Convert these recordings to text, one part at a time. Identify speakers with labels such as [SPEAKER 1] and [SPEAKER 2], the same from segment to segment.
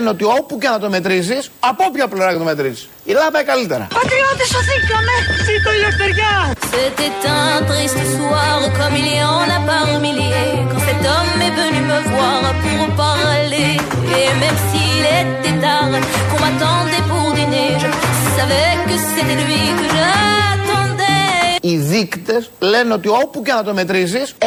[SPEAKER 1] δείκτε λένε ότι όπου και να το μετρήσει, από όποια πλευρά και το μετρήσει, η Ελλάδα πάει καλύτερα.
[SPEAKER 2] Πατριώτε, σωθήκαμε! Ζήτω η ελευθεριά!
[SPEAKER 3] C'était un triste soir, comme il y en a par milliers, quand cet homme est venu me voir pour parler. Et même s'il était tard, qu'on m'attendait pour dîner, je savais que c'était lui que j'attendais.
[SPEAKER 1] Οι δείκτες λένε ότι όπου και να το μετρήσεις, 1,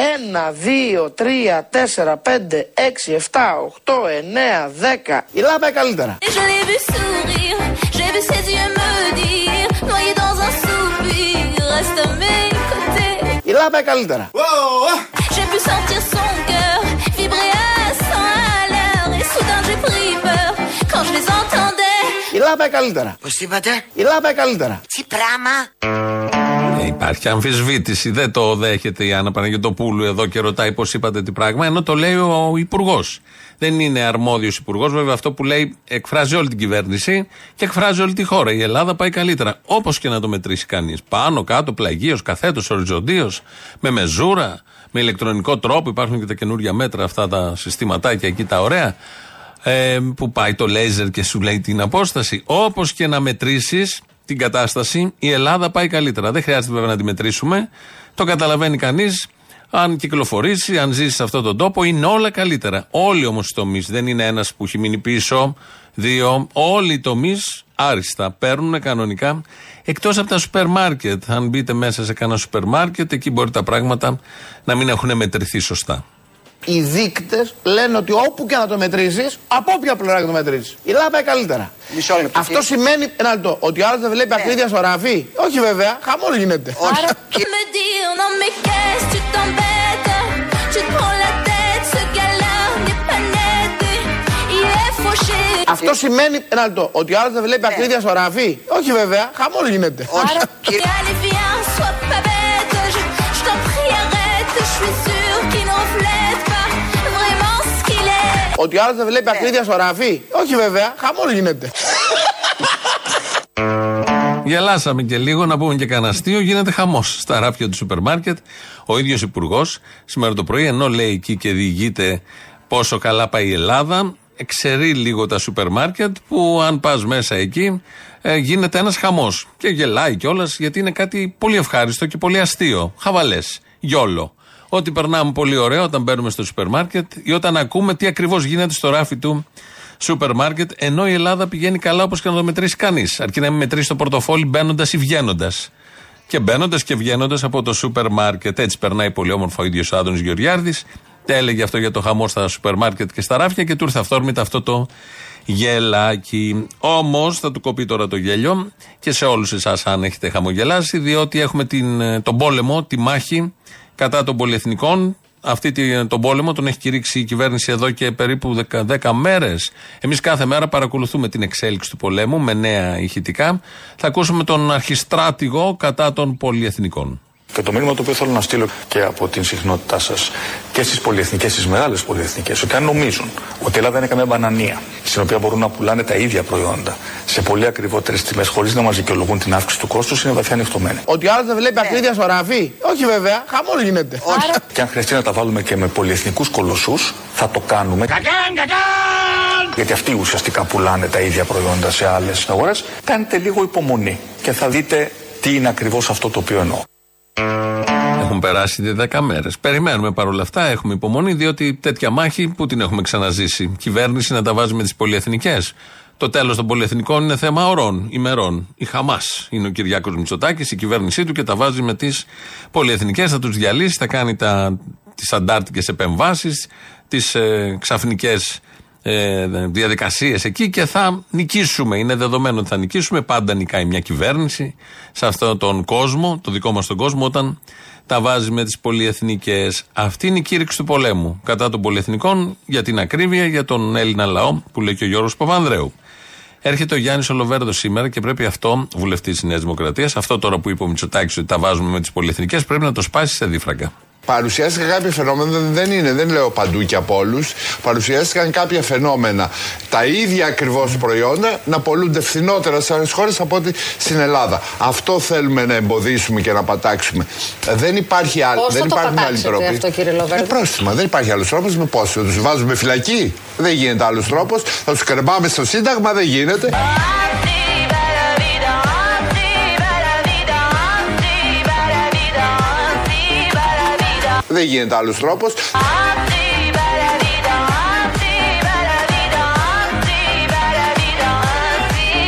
[SPEAKER 1] 2, 3, 4, 5, 6, 7, 8, 9, 10, η λάμπα καλύτερα. Η λάμπα καλύτερα. Η λάμπα καλύτερα.
[SPEAKER 4] Πώς είπατε,
[SPEAKER 1] η λάμπα καλύτερα.
[SPEAKER 4] Τσι πράγμα.
[SPEAKER 5] Ε, υπάρχει αμφισβήτηση. Δεν το δέχεται η Άννα Παναγιοτοπούλου εδώ και ρωτάει πώς είπατε τι πράγμα, ενώ το λέει ο Υπουργός. Δεν είναι αρμόδιος Υπουργός. Βέβαια, αυτό που λέει εκφράζει όλη την κυβέρνηση και εκφράζει όλη τη χώρα. Η Ελλάδα πάει καλύτερα. Όπως και να το μετρήσει κανείς. Πάνω, κάτω, πλαγίως, καθέτος, οριζοντίως, με μεζούρα, με ηλεκτρονικό τρόπο. Υπάρχουν και τα καινούργια μέτρα, αυτά τα συστηματάκια εκεί τα ωραία. Ε, που πάει το λέιζερ και σου λέει την απόσταση. Όπως και να μετρήσεις την κατάσταση, η Ελλάδα πάει καλύτερα. Δεν χρειάζεται βέβαια να τη μετρήσουμε. Το καταλαβαίνει κανείς. Αν κυκλοφορήσει, αν ζήσει σε αυτόν τον τόπο, είναι όλα καλύτερα. Όλοι όμως οι τομείς. Δεν είναι ένας που έχει μείνει πίσω, δύο. Όλοι οι τομείς άριστα παίρνουν κανονικά. Εκτός από τα σούπερ μάρκετ. Αν μπείτε μέσα σε κανένα σούπερ μάρκετ, εκεί μπορεί τα πράγματα να μην έχουν μετρηθεί σωστά.
[SPEAKER 1] Οι δείκτες λένε ότι όπου και να το μετρήσεις, από όποια πλευρά και το μετρήσεις, η Ελλάδα πάει καλύτερα.
[SPEAKER 4] Μισό λεπτό.
[SPEAKER 1] Αυτό σημαίνει, ένα λεπτό, ότι ο άλλος δεν βλέπει ακρίβεια στο ράφι; Όχι βέβαια, χαμός γίνεται.
[SPEAKER 4] Όχι.
[SPEAKER 3] Me dire non mais qu'est-ce tu t'embêtes Tu te prends la tête, ce gars-là n'est pas net Il est fauché
[SPEAKER 1] Αυτό σημαίνει, ένα λεπτό, ότι ο άλλος δεν βλέπει ακρίβεια στο ράφι; Όχι βέβαια, χαμός γίνεται.
[SPEAKER 4] Όχι.
[SPEAKER 1] Ότι ο άλλος δεν βλέπει ακρίβεια στο ράφι. Όχι βέβαια, χαμός γίνεται.
[SPEAKER 5] Γελάσαμε και λίγο, να πούμε και κανένα αστείο. Γίνεται χαμός στα ράφια του σούπερ μάρκετ. Ο ίδιος υπουργός σήμερα το πρωί, ενώ λέει εκεί και διηγείται πόσο καλά πάει η Ελλάδα, εξαιρεί λίγο τα σούπερ μάρκετ που αν πας μέσα εκεί ε, γίνεται ένας χαμός. Και γελάει κιόλας γιατί είναι κάτι πολύ ευχάριστο και πολύ αστείο. Χαβαλές, γιόλο. Ότι περνάμε πολύ ωραίο όταν μπαίνουμε στο σούπερ μάρκετ ή όταν ακούμε τι ακριβώς γίνεται στο ράφι του σούπερ μάρκετ, ενώ η Ελλάδα πηγαίνει καλά όπως και να το μετρήσει κανείς. Αρκεί να μην μετρήσει το πορτοφόλι μπαίνοντας ή βγαίνοντας. Και μπαίνοντας και βγαίνοντας από το σούπερ μάρκετ. Έτσι περνάει πολύ όμορφα ο ίδιος ο Άδωνης Γεωργιάρδης. Έλεγε αυτό για το χαμό στα σούπερ μάρκετ και στα ράφια και του ήρθε αυτόρμητα αυτό το γελάκι. Όμως θα του κοπεί τώρα το γέλιο και σε όλους εσάς αν έχετε χαμογελάσει, διότι έχουμε την, ε, τον πόλεμο, τη μάχη κατά των πολυεθνικών. Αυτή τη- τον πόλεμο τον έχει κηρύξει η κυβέρνηση εδώ και περίπου 10, 10 μέρες. Εμείς κάθε μέρα παρακολουθούμε την εξέλιξη του πολέμου με νέα ηχητικά. Θα ακούσουμε τον αρχιστράτηγο κατά των πολυεθνικών.
[SPEAKER 6] Και το μήνυμα το οποίο θέλω να στείλω και από την συχνότητά σας και στις πολυεθνικές, στις μεγάλες πολυεθνικές, ότι αν νομίζουν ότι η Ελλάδα είναι καμία μπανανία, στην οποία μπορούν να πουλάνε τα ίδια προϊόντα σε πολύ ακριβότερες τιμές, χωρίς να μας δικαιολογούν την αύξηση του κόστους, είναι βαθιά ανοιχτωμένοι.
[SPEAKER 1] Ότι ο άλλος δεν βλέπει ακρίβεια στο ράφι; Όχι βέβαια, χαμός γίνεται.
[SPEAKER 4] Όχι.
[SPEAKER 6] Και αν χρειαστεί να τα βάλουμε και με πολυεθνικούς κολοσσούς, θα το κάνουμε. Γιατί αυτοί ουσιαστικά πουλάνε τα ίδια προϊόντα σε άλλες αγορές. Κάντε λίγο υπομονή και θα δείτε τι είναι ακριβώς αυτό το οποίο εννοώ.
[SPEAKER 5] Έχουν περάσει 10 μέρες. Περιμένουμε παρόλα αυτά, έχουμε υπομονή, διότι τέτοια μάχη που την έχουμε ξαναζήσει; Κυβέρνηση να τα βάζει με τις πολυεθνικές. Το τέλος των πολυεθνικών είναι θέμα ωρών, ημερών. Η Χαμάς είναι ο Κυριάκος Μητσοτάκης, η κυβέρνησή του και τα βάζει με τις πολυεθνικές. Θα τους διαλύσει, θα κάνει τις αντάρτικες επεμβάσεις, τις ε, ξαφνικές ε, διαδικασίες εκεί και θα νικήσουμε. Είναι δεδομένο ότι θα νικήσουμε. Πάντα νικάει μια κυβέρνηση σε αυτόν τον κόσμο, το δικό μας τον κόσμο, όταν τα βάζει με τις πολυεθνικές. Αυτή είναι η κήρυξη του πολέμου κατά των πολυεθνικών για την ακρίβεια, για τον Έλληνα λαό, που λέει και ο Γιώργος Παπανδρέου. Έρχεται ο Γιάννης Ολοβέρδος σήμερα και πρέπει αυτό, βουλευτής της Νέας Δημοκρατίας, αυτό τώρα που είπε ο Μητσοτάκης ότι τα βάζουμε με τις πολυεθνικές, πρέπει να το σπάσει σε δίφραγκα.
[SPEAKER 4] Παρουσιάστηκαν κάποια φαινόμενα, δεν είναι, δεν λέω παντού και από όλους. Παρουσιάστηκαν κάποια φαινόμενα. Τα ίδια ακριβώς προϊόντα να πολλούνται φθηνότερα σε άλλες χώρες από ότι στην Ελλάδα. Αυτό θέλουμε να εμποδίσουμε και να πατάξουμε. Δεν υπάρχει άλλη
[SPEAKER 7] Πώς
[SPEAKER 4] δεν
[SPEAKER 7] θα το
[SPEAKER 4] υπάρχουν άλλοι
[SPEAKER 7] πατάξετε
[SPEAKER 4] τρόποι.
[SPEAKER 7] αυτό, κύριε Λοβέρδο;
[SPEAKER 4] Με πρόστιμα. Δεν υπάρχει άλλος τρόπος. Με πώ θα τους βάζουμε φυλακή. Δεν γίνεται άλλος τρόπος. Θα τους κρεμάμε στο Σύνταγμα. Δεν γίνεται. Δεν γίνεται άλλος τρόπος.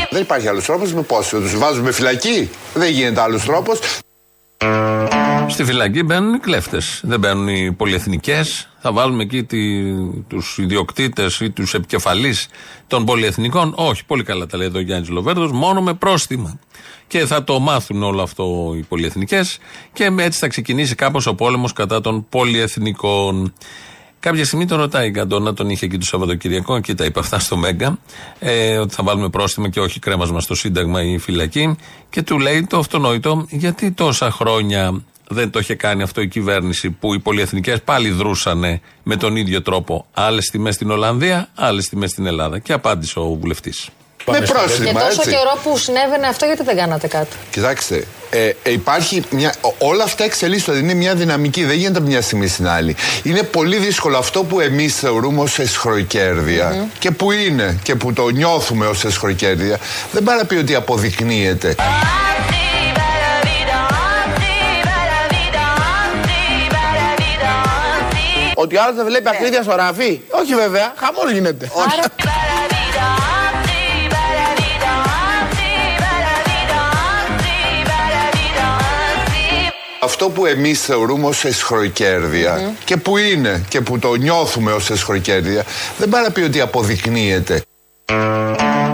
[SPEAKER 4] Δεν υπάρχει άλλος τρόπος. Με πώ θα τους βάζουμε φυλακή. Δεν γίνεται άλλος τρόπος.
[SPEAKER 5] Στη φυλακή μπαίνουν οι κλέφτες. Δεν μπαίνουν οι πολυεθνικές. Θα βάλουμε εκεί τους ιδιοκτήτες ή τους επικεφαλείς των πολυεθνικών. Όχι, πολύ καλά τα λέει εδώ ο Γιάννης Λοβέρδος, μόνο με πρόστιμα. Και θα το μάθουν όλο αυτό οι πολυεθνικές και έτσι θα ξεκινήσει κάπως ο πόλεμος κατά των πολυεθνικών. Κάποια στιγμή τον ρωτάει η Γκαντόνα, τον είχε εκεί το Σαββατοκυριακό και τα είπε αυτά στο Μέγκα, ε, ότι θα βάλουμε πρόστιμα και όχι κρέμασμα στο Σύνταγμα ή φυλακή. Και του λέει το αυτονόητο, γιατί τόσα χρόνια δεν το είχε κάνει αυτό η κυβέρνηση που οι πολυεθνικές πάλι δρούσαν με τον ίδιο τρόπο. Άλλες τιμές στην Ολλανδία, άλλες τιμές στην Ελλάδα. Και απάντησε ο βουλευτής.
[SPEAKER 4] Με
[SPEAKER 7] Και
[SPEAKER 4] πρόστιμα,
[SPEAKER 7] τόσο
[SPEAKER 4] έτσι.
[SPEAKER 7] καιρό που συνέβαινε αυτό, γιατί δεν κάνατε κάτι;
[SPEAKER 4] Κοιτάξτε, ε, ε, υπάρχει μια, ο- όλα αυτά εξελίσσονται. Είναι μια δυναμική, δεν γίνεται από μια στιγμή στην άλλη. Είναι πολύ δύσκολο αυτό που εμείς θεωρούμε ως εσχροκέρδεια και που είναι και που το νιώθουμε ως εσχροκέρδεια. Δεν πάει να πει ότι αποδεικνύεται.
[SPEAKER 1] Ότι ο άλλος δεν βλέπει ακρίβεια στο ραφί. Όχι βέβαια, χαμός γίνεται.
[SPEAKER 4] Αυτό που εμείς θεωρούμε ως εσχροκέρδεια και που είναι και που το νιώθουμε ως εσχροκέρδεια δεν πάει να πει ότι αποδεικνύεται.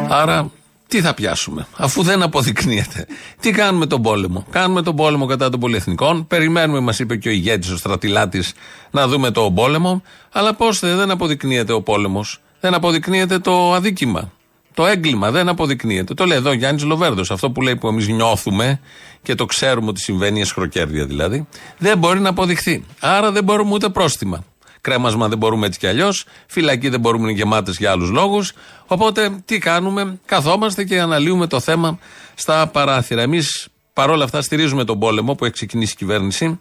[SPEAKER 5] Άρα, τι θα πιάσουμε, αφού δεν αποδεικνύεται. Τι κάνουμε τον πόλεμο; Κάνουμε τον πόλεμο κατά των πολυεθνικών. Περιμένουμε, μας είπε και ο ηγέτης, ο στρατηλάτης, να δούμε το πόλεμο. Αλλά πώς δεν αποδεικνύεται ο πόλεμος. Δεν αποδεικνύεται το αδίκημα. Το έγκλημα δεν αποδεικνύεται. Το λέει εδώ ο Γιάννης Λοβέρδος. Αυτό που λέει που εμείς νιώθουμε και το ξέρουμε ότι συμβαίνει, η εσχροκέρδεια δηλαδή, δεν μπορεί να αποδειχθεί. Άρα δεν μπορούμε ούτε πρόστιμα. Κρέμασμα δεν μπορούμε έτσι κι αλλιώς. Φυλακή δεν μπορούμε να είναι γεμάτες για άλλους λόγους. Οπότε τι κάνουμε, καθόμαστε και αναλύουμε το θέμα στα παράθυρα. Εμείς παρόλα αυτά στηρίζουμε τον πόλεμο που έχει ξεκινήσει η κυβέρνηση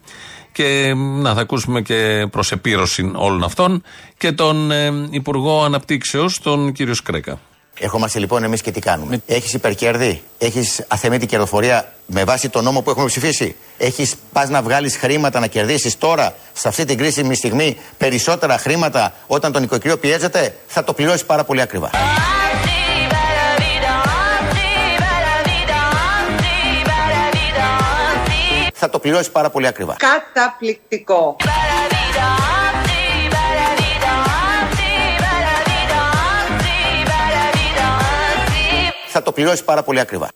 [SPEAKER 5] και να θα ακούσουμε και προς επίρρωση όλων αυτών και τον ε, Υπουργό Αναπτύξεως, τον κύριο Σκρέκα.
[SPEAKER 8] Ερχόμαστε λοιπόν εμείς και τι κάνουμε. Έχεις υπερκέρδη, έχεις αθεμίτη κερδοφορία με βάση τον νόμο που έχουμε ψηφίσει. Έχεις πας να βγάλεις χρήματα να κερδίσεις τώρα, σε αυτή την κρίσιμη στιγμή, περισσότερα χρήματα όταν τον οικοκυριό πιέζεται, θα το πληρώσεις πάρα πολύ ακριβά. Θα το πληρώσεις πάρα πολύ ακριβά.
[SPEAKER 9] Καταπληκτικό.
[SPEAKER 8] Θα το πληρώσεις πάρα πολύ ακριβά.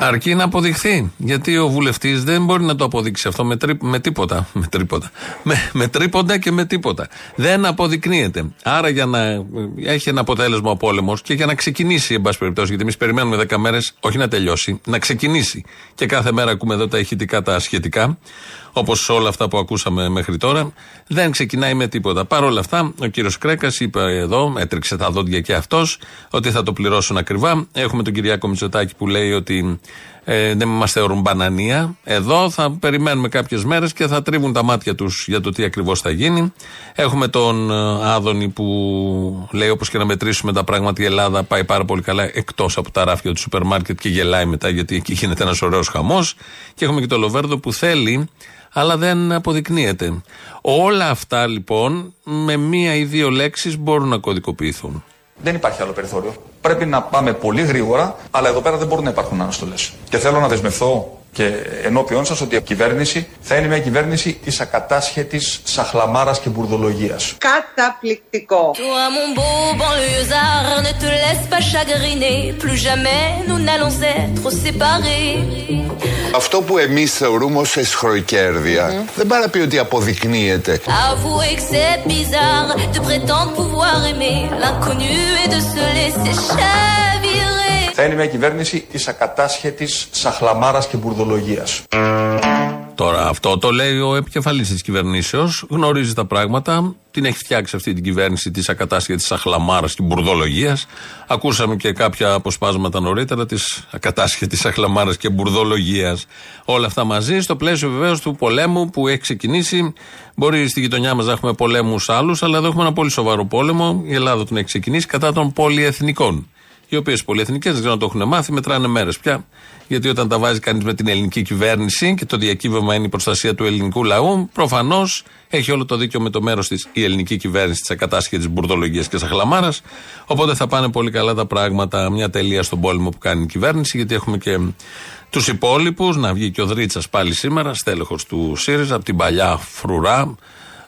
[SPEAKER 5] Αρκεί να αποδειχθεί. Γιατί ο βουλευτής δεν μπορεί να το αποδείξει αυτό με, τρί- με τίποτα. Με τρίποτα. Με, με τρίποντα και με τίποτα. Δεν αποδεικνύεται. Άρα για να ε, έχει ένα αποτέλεσμα ο πόλεμος και για να ξεκινήσει, εν πάση περιπτώσει, γιατί εμείς περιμένουμε 10 μέρες, όχι να τελειώσει, να ξεκινήσει. Και κάθε μέρα ακούμε εδώ τα ηχητικά τα σχετικά, όπως όλα αυτά που ακούσαμε μέχρι τώρα. Δεν ξεκινάει με τίποτα. Παρ' όλα αυτά, ο κύριος Κρέκας είπε εδώ, έτρεξε τα δόντια και αυτός, ότι θα το πληρώσουν ακριβά. Έχουμε τον Κυριάκο Μητσοτάκη που λέει ότι ε, δεν μας θεωρούν μπανανία. Εδώ θα περιμένουμε κάποιες μέρες και θα τρίβουν τα μάτια τους για το τι ακριβώς θα γίνει. Έχουμε τον ε, Άδωνη που λέει όπως και να μετρήσουμε τα πράγματα η Ελλάδα πάει πάρα πολύ καλά εκτός από τα ράφια του σούπερ μάρκετ και γελάει μετά γιατί εκεί γίνεται ένας ωραίος χαμός. Και έχουμε και τον Λοβέρδο που θέλει αλλά δεν αποδεικνύεται. Όλα αυτά λοιπόν με μία ή δύο λέξεις μπορούν να κωδικοποιηθούν.
[SPEAKER 6] Δεν υπάρχει άλλο περιθώριο. Πρέπει να πάμε πολύ γρήγορα, αλλά εδώ πέρα δεν μπορούν να υπάρχουν αναστολές. Και θέλω να δεσμευθώ και ενώπιον σας ότι η κυβέρνηση θα είναι μια κυβέρνηση της ακατάσχετης σαχλαμάρας και μπουρδολογίας.
[SPEAKER 9] Καταπληκτικό.
[SPEAKER 3] Toi, mon beau banlieusard, ne te laisse pas chagriner. Plus jamais nous n'allons être séparés.
[SPEAKER 4] Αυτό που εμείς θεωρούμε ως εσχροκέρδεια δεν πάει να πει ότι αποδεικνύεται.
[SPEAKER 3] Avouez que c'est bizarre de prétendre pouvoir aimer l'inconnu et de se laisser chavirer.
[SPEAKER 6] Θα είναι μια κυβέρνηση της ακατάσχετης σαχλαμάρας και μπουρδολογίας.
[SPEAKER 5] Τώρα αυτό το λέει ο επικεφαλής της κυβερνήσεως. Γνωρίζει τα πράγματα. Την έχει φτιάξει αυτή την κυβέρνηση της ακατάσχετης αχλαμάρα και μπουρδολογίας. Ακούσαμε και κάποια αποσπάσματα νωρίτερα της ακατάσχετης αχλαμάρα και μπουρδολογίας. Όλα αυτά μαζί στο πλαίσιο βεβαίως του πολέμου που έχει ξεκινήσει. Μπορεί στη γειτονιά μας να έχουμε πολέμους άλλους, αλλά εδώ έχουμε ένα πολύ σοβαρό πόλεμο. Η Ελλάδα τον έχει ξεκινήσει κατά των πολυεθνικών οι οποίες πολυεθνικές δεν ξέρω αν το έχουν μάθει, μετράνε μέρες πια. Γιατί όταν τα βάζει κανείς με την ελληνική κυβέρνηση και το διακύβευμα είναι η προστασία του ελληνικού λαού, προφανώς έχει όλο το δίκιο με το μέρος της η ελληνική κυβέρνηση της ακατάσχετης μπουρδολογίας και σαχλαμάρας. Οπότε θα πάνε πολύ καλά τα πράγματα. Μια τελεία στον πόλεμο που κάνει η κυβέρνηση, γιατί έχουμε και τους υπόλοιπους. Να βγει και ο Δρίτσας πάλι σήμερα, στέλεχος του ΣΥΡΙΖΑ, από την παλιά φρουρά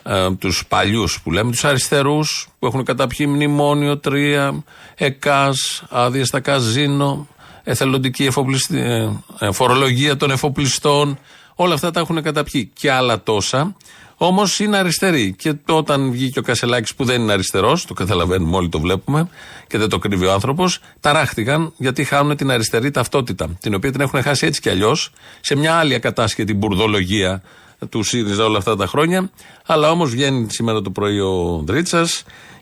[SPEAKER 5] ε, τους παλιούς που λέμε, τους αριστερούς που έχουν καταπιεί μνημόνιο 3, ΕΚΑΣ, άδειες στα καζίνο, εθελοντική εφοπλιστη, ε, ε, φορολογία των εφοπλιστών. Όλα αυτά τα έχουν καταπιεί και άλλα τόσα. Όμως είναι αριστεροί. Και όταν βγήκε ο Κασελάκης που δεν είναι αριστερός, το καταλαβαίνουμε όλοι, το βλέπουμε και δεν το κρύβει ο άνθρωπος, ταράχτηκαν γιατί χάνουν την αριστερή ταυτότητα. Την οποία την έχουν χάσει έτσι κι αλλιώς σε μια άλλη ακατάσχετη μπουρδολογία του ΣΥΡΙΖΑ όλα αυτά τα χρόνια. Αλλά όμως βγαίνει σήμερα το πρωί ο Δρίτσα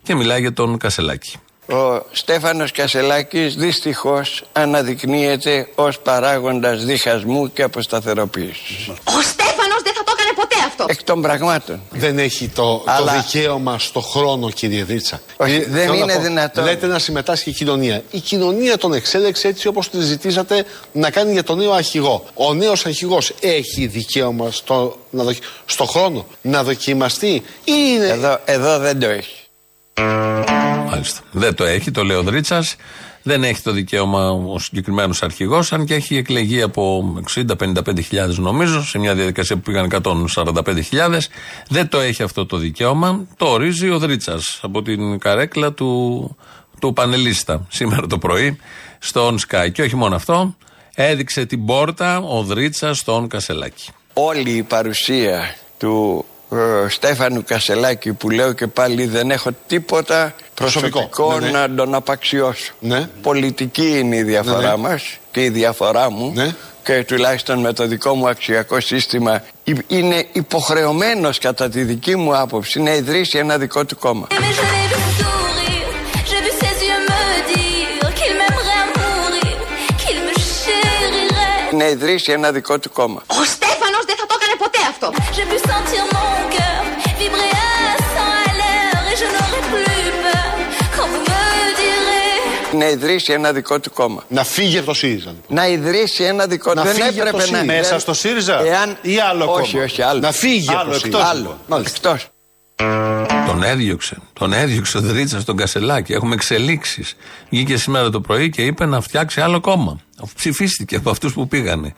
[SPEAKER 5] και μιλάει για τον Κασελάκη.
[SPEAKER 10] Ο Στέφανος Κασελάκης δυστυχώς αναδεικνύεται ως παράγοντας διχασμού και αποσταθεροποίησης.
[SPEAKER 2] Ο Στέφανος δεν θα το έκανε ποτέ αυτός.
[SPEAKER 10] Εκ των πραγμάτων.
[SPEAKER 11] Δεν έχει το,
[SPEAKER 10] Αλλά-
[SPEAKER 11] το δικαίωμα στο χρόνο, κύριε Δίτσα.
[SPEAKER 10] Όχι,
[SPEAKER 11] Ε,
[SPEAKER 10] δεν
[SPEAKER 11] θέλω
[SPEAKER 10] είναι
[SPEAKER 11] να πω,
[SPEAKER 10] δυνατόν.
[SPEAKER 11] Λέτε να συμμετάσχει η κοινωνία. Η κοινωνία τον εξέλεξε έτσι όπως τη ζητήσατε να κάνει για τον νέο αρχηγό. Ο νέος αρχηγός έχει δικαίωμα στο, να δοκι- στο χρόνο να δοκιμαστεί ή είναι...
[SPEAKER 10] Εδώ, εδώ δεν το έχει.
[SPEAKER 5] Μάλιστα. Δεν το έχει, το λέει ο Δρίτσας. Δεν έχει το δικαίωμα ο συγκεκριμένος αρχηγός, αν και έχει εκλεγεί από 60-55 νομίζω, σε μια διαδικασία που πήγαν 145.000. Δεν το έχει αυτό το δικαίωμα. Το ορίζει ο Δρίτσα από την καρέκλα του, του πανελίστα σήμερα το πρωί στον Sky. Και όχι μόνο αυτό, έδειξε την πόρτα ο Δρίτσα στον Κασελάκη.
[SPEAKER 10] Όλη η παρουσία του ε, Στέφανου Κασελάκη που λέω και πάλι δεν έχω τίποτα προσωπικό,
[SPEAKER 11] Προσωπικό, ναι, ναι.
[SPEAKER 10] να τον απαξιώσω.
[SPEAKER 11] Ναι.
[SPEAKER 10] Πολιτική είναι η διαφορά
[SPEAKER 11] Ναι, ναι.
[SPEAKER 10] μας και η διαφορά μου
[SPEAKER 11] Ναι.
[SPEAKER 10] και τουλάχιστον με το δικό μου αξιακό σύστημα υ- είναι υποχρεωμένος κατά τη δική μου άποψη να ιδρύσει ένα δικό του κόμμα.
[SPEAKER 3] Mais je l'ai vu sourire, j'ai vu ses yeux me dire qu'il m'aimerait à mourir, qu'il me chérirait.
[SPEAKER 10] Να ιδρύσει ένα δικό του κόμμα.
[SPEAKER 2] Ο
[SPEAKER 10] Να ιδρύσει ένα δικό του κόμμα.
[SPEAKER 11] Να φύγει από το ΣΥΡΙΖΑ. λοιπόν.
[SPEAKER 10] Να ιδρύσει ένα δικό
[SPEAKER 11] Να
[SPEAKER 10] Δεν
[SPEAKER 11] φύγει από το
[SPEAKER 10] έπρεπε να.
[SPEAKER 11] ΣΥΡΙΖΑ.
[SPEAKER 12] Μέσα
[SPEAKER 10] δεν-
[SPEAKER 12] στο ΣΥΡΙΖΑ;
[SPEAKER 10] Εάν...
[SPEAKER 12] ή άλλο
[SPEAKER 10] όχι,
[SPEAKER 12] κόμμα;
[SPEAKER 10] όχι, άλλο.
[SPEAKER 11] Να φύγει από
[SPEAKER 12] Άλλο,
[SPEAKER 11] το
[SPEAKER 12] εκτός.
[SPEAKER 11] ΣΥΡΙΖΑ.
[SPEAKER 10] Άλλο.
[SPEAKER 11] Μάλιστα.
[SPEAKER 10] Εκτός.
[SPEAKER 5] Τον έδιωξε. Τον έδιωξε ο Δρίτσας τον Κασελάκη. Έχουμε εξελίξεις. Βγήκε σήμερα το πρωί και είπε να φτιάξει άλλο κόμμα. Ψηφίστηκε από αυτούς που πήγανε.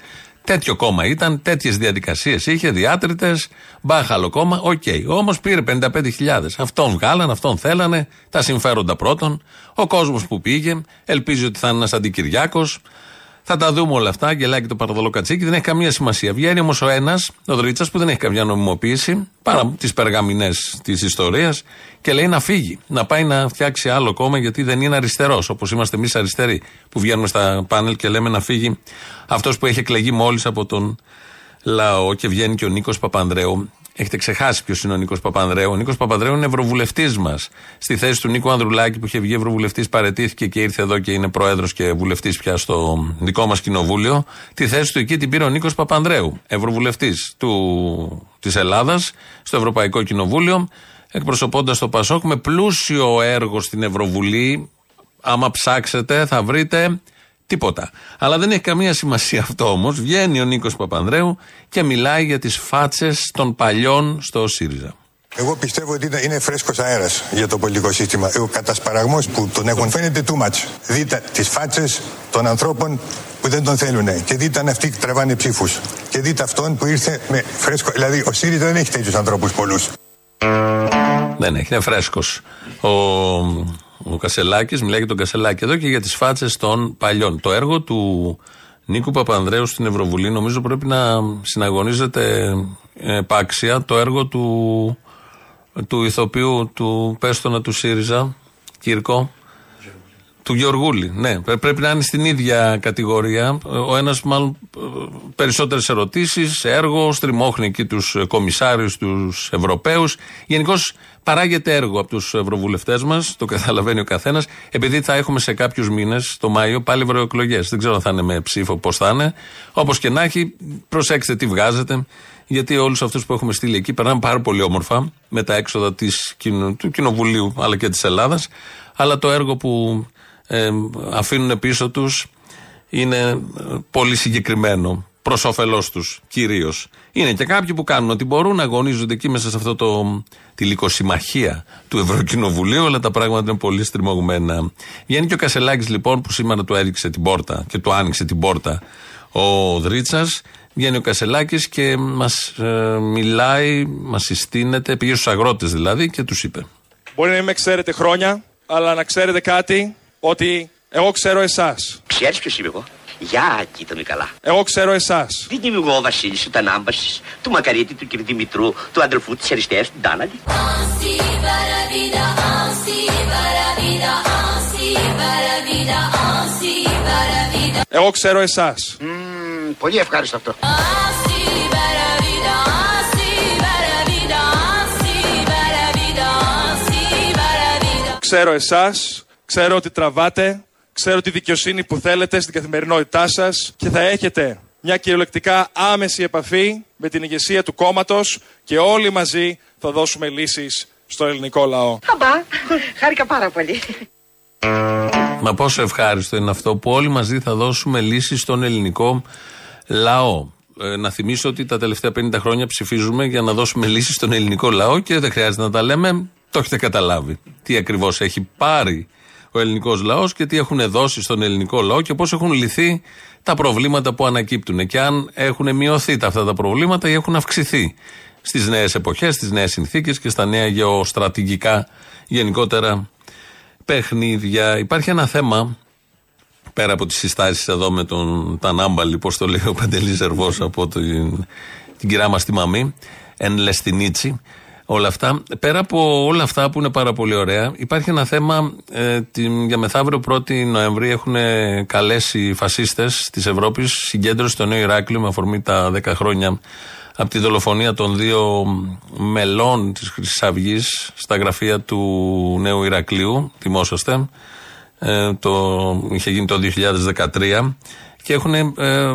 [SPEAKER 5] Τέτοιο κόμμα ήταν, τέτοιες διαδικασίες είχε, διάτρητες, μπάχαλο κόμμα, οκ. Όμως πήρε 55.000. Αυτόν βγάλαν, αυτόν θέλανε, τα συμφέροντα πρώτον. Ο κόσμος που πήγε, ελπίζει ότι θα είναι ένας αντικυριάκος. Θα τα δούμε όλα αυτά, γελάκι το παραδολό κατσίκι, δεν έχει καμία σημασία. Βγαίνει όμως ο ένας, ο Δρίτσα, που δεν έχει καμιά νομιμοποίηση, παρά τις περγαμηνέ της ιστορίας, και λέει να φύγει, να πάει να φτιάξει άλλο κόμμα, γιατί δεν είναι αριστερός, όπως είμαστε εμείς αριστεροί, που βγαίνουμε στα πάνελ και λέμε να φύγει αυτός που έχει εκλεγεί μόλις από τον λαό και βγαίνει και ο Νίκος Παπανδρέου. Έχετε ξεχάσει ποιος είναι ο Νίκος Παπανδρέου. Ο Νίκος Παπανδρέου είναι ευρωβουλευτής μας. Στη θέση του Νίκου Ανδρουλάκη που είχε βγει ευρωβουλευτής, παρετήθηκε και ήρθε εδώ και είναι πρόεδρος και βουλευτής πια στο δικό μας κοινοβούλιο. Τη θέση του εκεί την πήρε ο Νίκος Παπανδρέου, ευρωβουλευτής της Ελλάδας, στο Ευρωπαϊκό Κοινοβούλιο, εκπροσωπώντας το Πασόκ με πλούσιο έργο στην Ευρωβουλή. Άμα ψάξετε, θα βρείτε Τίποτα. Αλλά δεν έχει καμία σημασία αυτό όμως. Βγαίνει ο Νίκος Παπανδρέου και μιλάει για τις φάτσες των παλιών στο ΣΥΡΙΖΑ.
[SPEAKER 13] Εγώ πιστεύω ότι είναι- είναι φρέσκος αέρας για το πολιτικό σύστημα. Ο κατασπαραγμός που τον έχουν φαίνεται too much. Δείτε τις φάτσες των ανθρώπων που δεν τον θέλουν. Και δείτε αν αυτοί τραβάνε ψήφους. Και δείτε αυτόν που ήρθε με φρέσκο. Δηλαδή, ο ΣΥΡΙΖΑ δεν έχει τέτοιους ανθρώπους πολλούς.
[SPEAKER 5] Δεν έχει, είναι φρέσκος. Ο, ο Κασελάκης μιλάει για τον Κασελάκη εδώ και για τις φάτσες των παλιών. Το έργο του Νίκου Παπανδρέου στην Ευρωβουλή νομίζω πρέπει να συναγωνίζεται επάξια το έργο του, του ηθοποιού του Πέστονα του ΣΥΡΙΖΑ, Κύρκο, Του Γεωργούλη, ναι. Πρέ- Πρέπει να είναι στην ίδια κατηγορία. Ο ένας, μάλλον, περισσότερες ερωτήσεις, έργο, στριμώχνει εκεί τους κομισάριους, τους Ευρωπαίους. Γενικώς παράγεται έργο από τους ευρωβουλευτές μας, το καταλαβαίνει ο καθένας, επειδή θα έχουμε σε κάποιους μήνες, το Μάιο, πάλι ευρωεκλογές. Δεν ξέρω αν θα είναι με ψήφο, πώς θα είναι. Όπως και να έχει, προσέξτε τι βγάζετε, γιατί όλους αυτούς που έχουμε στείλει εκεί περνάνε πάρα πολύ όμορφα με τα έξοδα της, κοινο- του Κοινοβουλίου αλλά και της Ελλάδας. Αλλά το έργο που ε, αφήνουν πίσω τους είναι ε, πολύ συγκεκριμένο. Προς όφελός τους κυρίως. Είναι και κάποιοι που κάνουν ό,τι μπορούν, αγωνίζονται εκεί μέσα σε αυτό το. τη λικοσυμμαχία του Ευρωκοινοβουλίου, αλλά τα πράγματα είναι πολύ στριμωγμένα. Βγαίνει και ο Κασελάκης λοιπόν που σήμερα του έδειξε την πόρτα και του άνοιξε την πόρτα ο Δρίτσας. Βγαίνει ο Κασελάκης και μας μιλάει, μας συστήνεται, πήγε στους αγρότες δηλαδή και τους είπε.
[SPEAKER 12] Μπορεί να μην με ξέρετε χρόνια, αλλά να ξέρετε κάτι, ότι εγώ ξέρω εσάς.
[SPEAKER 14] Ξέρεις ποιος είμαι εγώ; Γεια, κοίτα με καλά.
[SPEAKER 12] Εγώ ξέρω εσάς.
[SPEAKER 14] Δεν είμαι εγώ ο Βασίλης, ο Τανάμπασης, του Μακαρίτη, του κ. Δημητρού, του αδελφού της Αριστείας, του Ντάναλη.
[SPEAKER 12] Εγώ ξέρω εσάς.
[SPEAKER 14] πολύ ευχάριστο αυτό.
[SPEAKER 12] Ξέρω εσάς, ξέρω ότι τραβάτε, ξέρω τη δικαιοσύνη που θέλετε στην καθημερινότητά σας και θα έχετε μια κυριολεκτικά άμεση επαφή με την ηγεσία του κόμματος και όλοι μαζί θα δώσουμε λύσεις στο ελληνικό λαό.
[SPEAKER 2] Αμπά, χάρηκα πάρα πολύ.
[SPEAKER 5] Μα πόσο ευχάριστο είναι αυτό που όλοι μαζί θα δώσουμε λύσεις στον ελληνικό λαό. Ε, να θυμίσω ότι τα τελευταία 50 χρόνια ψηφίζουμε για να δώσουμε λύσεις στον ελληνικό λαό και δεν χρειάζεται να τα λέμε. Το έχετε καταλάβει. Τι ακριβώς έχει πάρει ο ελληνικός λαός και τι έχουν δώσει στον ελληνικό λαό και πώς έχουν λυθεί τα προβλήματα που ανακύπτουν. Και αν έχουν μειωθεί τα αυτά τα προβλήματα ή έχουν αυξηθεί στις νέες εποχές, στις νέες συνθήκες και στα νέα γεωστρατηγικά γενικότερα παιχνίδια. Υπάρχει ένα θέμα πέρα από τις συστάσεις εδώ με τον Τανάμπαλη, πώς το λέει ο Παντελής Ζερβός από την, την κυρία μας τη Μαμή, εν Λεστινίτσι, όλα αυτά. Πέρα από όλα αυτά που είναι πάρα πολύ ωραία, υπάρχει ένα θέμα ε, την, για μεθαύριο 1η Νοεμβρή έχουν καλέσει οι φασίστες της Ευρώπης συγκέντρωση στο Νέο Ηράκλειο με αφορμή τα 10 χρόνια από τη δολοφονία των δύο μελών της Χρυσής Αυγής στα γραφεία του Νέου Ηρακλείου, θυμόσαστε, ε, το, είχε γίνει το 2013 και έχουν, ε,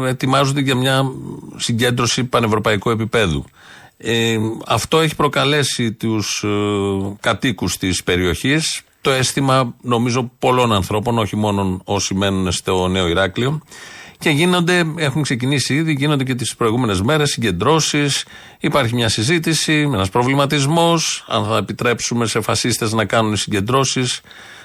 [SPEAKER 5] ετοιμάζονται για μια συγκέντρωση πανευρωπαϊκού επίπεδου. Ε, αυτό έχει προκαλέσει τους ε, κατοίκους της περιοχής. Το αίσθημα νομίζω πολλών ανθρώπων, όχι μόνο όσοι μένουν στο Νέο Ηράκλειο. Και γίνονται, έχουν ξεκινήσει ήδη, γίνονται και τις προηγούμενες μέρες συγκεντρώσεις, υπάρχει μια συζήτηση, ένας προβληματισμός, αν θα επιτρέψουμε σε φασίστες να κάνουν συγκεντρώσεις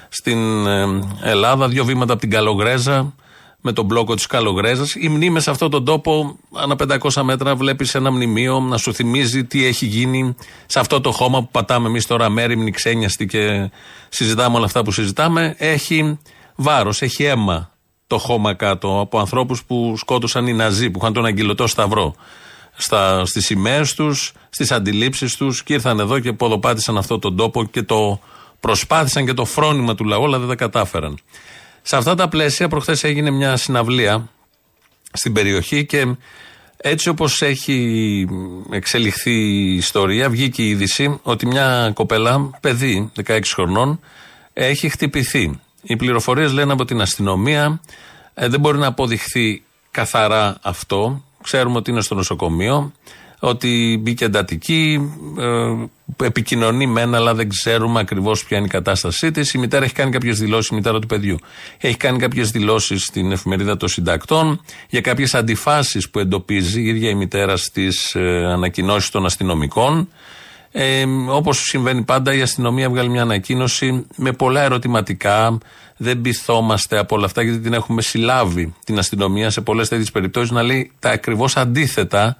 [SPEAKER 5] στην ε, Ελλάδα, δύο βήματα από την Καλογρέζα, με τον μπλόκο της Καλογρέζας. Οι μνήμε σε αυτόν τον τόπο, ανά 500 μέτρα, βλέπεις ένα μνημείο να σου θυμίζει τι έχει γίνει σε αυτό το χώμα που πατάμε εμείς τώρα, μέρημνοι, ξένιαστοι και συζητάμε όλα αυτά που συζητάμε. Έχει βάρος, έχει αίμα το χώμα κάτω από ανθρώπους που σκότωσαν οι Ναζί, που είχαν τον αγγελωτό σταυρό στα, στις σημαίες τους, στις αντιλήψεις τους και ήρθαν εδώ και ποδοπάτησαν αυτό τον τόπο και το προσπάθησαν και το φρόνημα του λαού, αλλά δεν τα κατάφεραν. Σε αυτά τα πλαίσια, προχθές έγινε μια συναυλία στην περιοχή και έτσι όπως έχει εξελιχθεί η ιστορία, βγήκε η είδηση ότι μια κοπέλα, παιδί 16 χρονών, έχει χτυπηθεί. Οι πληροφορίες λένε από την αστυνομία, ε, δεν μπορεί να αποδειχθεί καθαρά αυτό. Ξέρουμε ότι είναι στο νοσοκομείο, ότι μπήκε εντατική, ε, επικοινωνεί με ένα, αλλά δεν ξέρουμε ακριβώς ποια είναι η κατάστασή της. Η μητέρα έχει κάνει κάποιες δηλώσεις, η μητέρα του παιδιού. Έχει κάνει κάποιες δηλώσεις στην εφημερίδα των συντακτών για κάποιες αντιφάσεις που εντοπίζει η ίδια η μητέρα στις ε, ανακοινώσεις των αστυνομικών. Ε, Όπως συμβαίνει πάντα, η αστυνομία βγάλει μια ανακοίνωση με πολλά ερωτηματικά. Δεν πειθόμαστε από όλα αυτά, γιατί την έχουμε συλλάβει την αστυνομία σε πολλές τέτοιες περιπτώσεις να λέει τα ακριβώς αντίθετα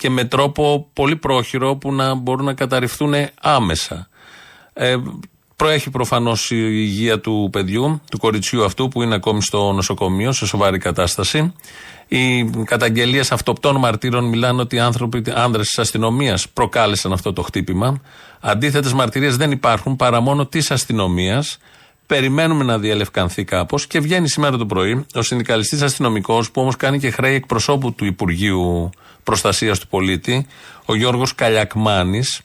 [SPEAKER 5] και με τρόπο πολύ πρόχειρο που να μπορούν να καταρριφθούν άμεσα. Ε, προέχει προφανώς η υγεία του παιδιού, του κοριτσιού αυτού που είναι ακόμη στο νοσοκομείο, σε σοβαρή κατάσταση. Οι καταγγελίες αυτοπτών μαρτύρων μιλάνε ότι οι άνθρωποι, άνδρες της αστυνομίας προκάλεσαν αυτό το χτύπημα. Αντίθετες μαρτυρίες δεν υπάρχουν παρά μόνο της αστυνομίας. Περιμένουμε να διαλευκανθεί κάπως και βγαίνει σήμερα το πρωί ο συνδικαλιστής αστυνομικός που όμως κάνει και χρέη εκπροσώπου του Υπουργείου Προστασίας του Πολίτη, ο Γιώργος Καλιακμάνης,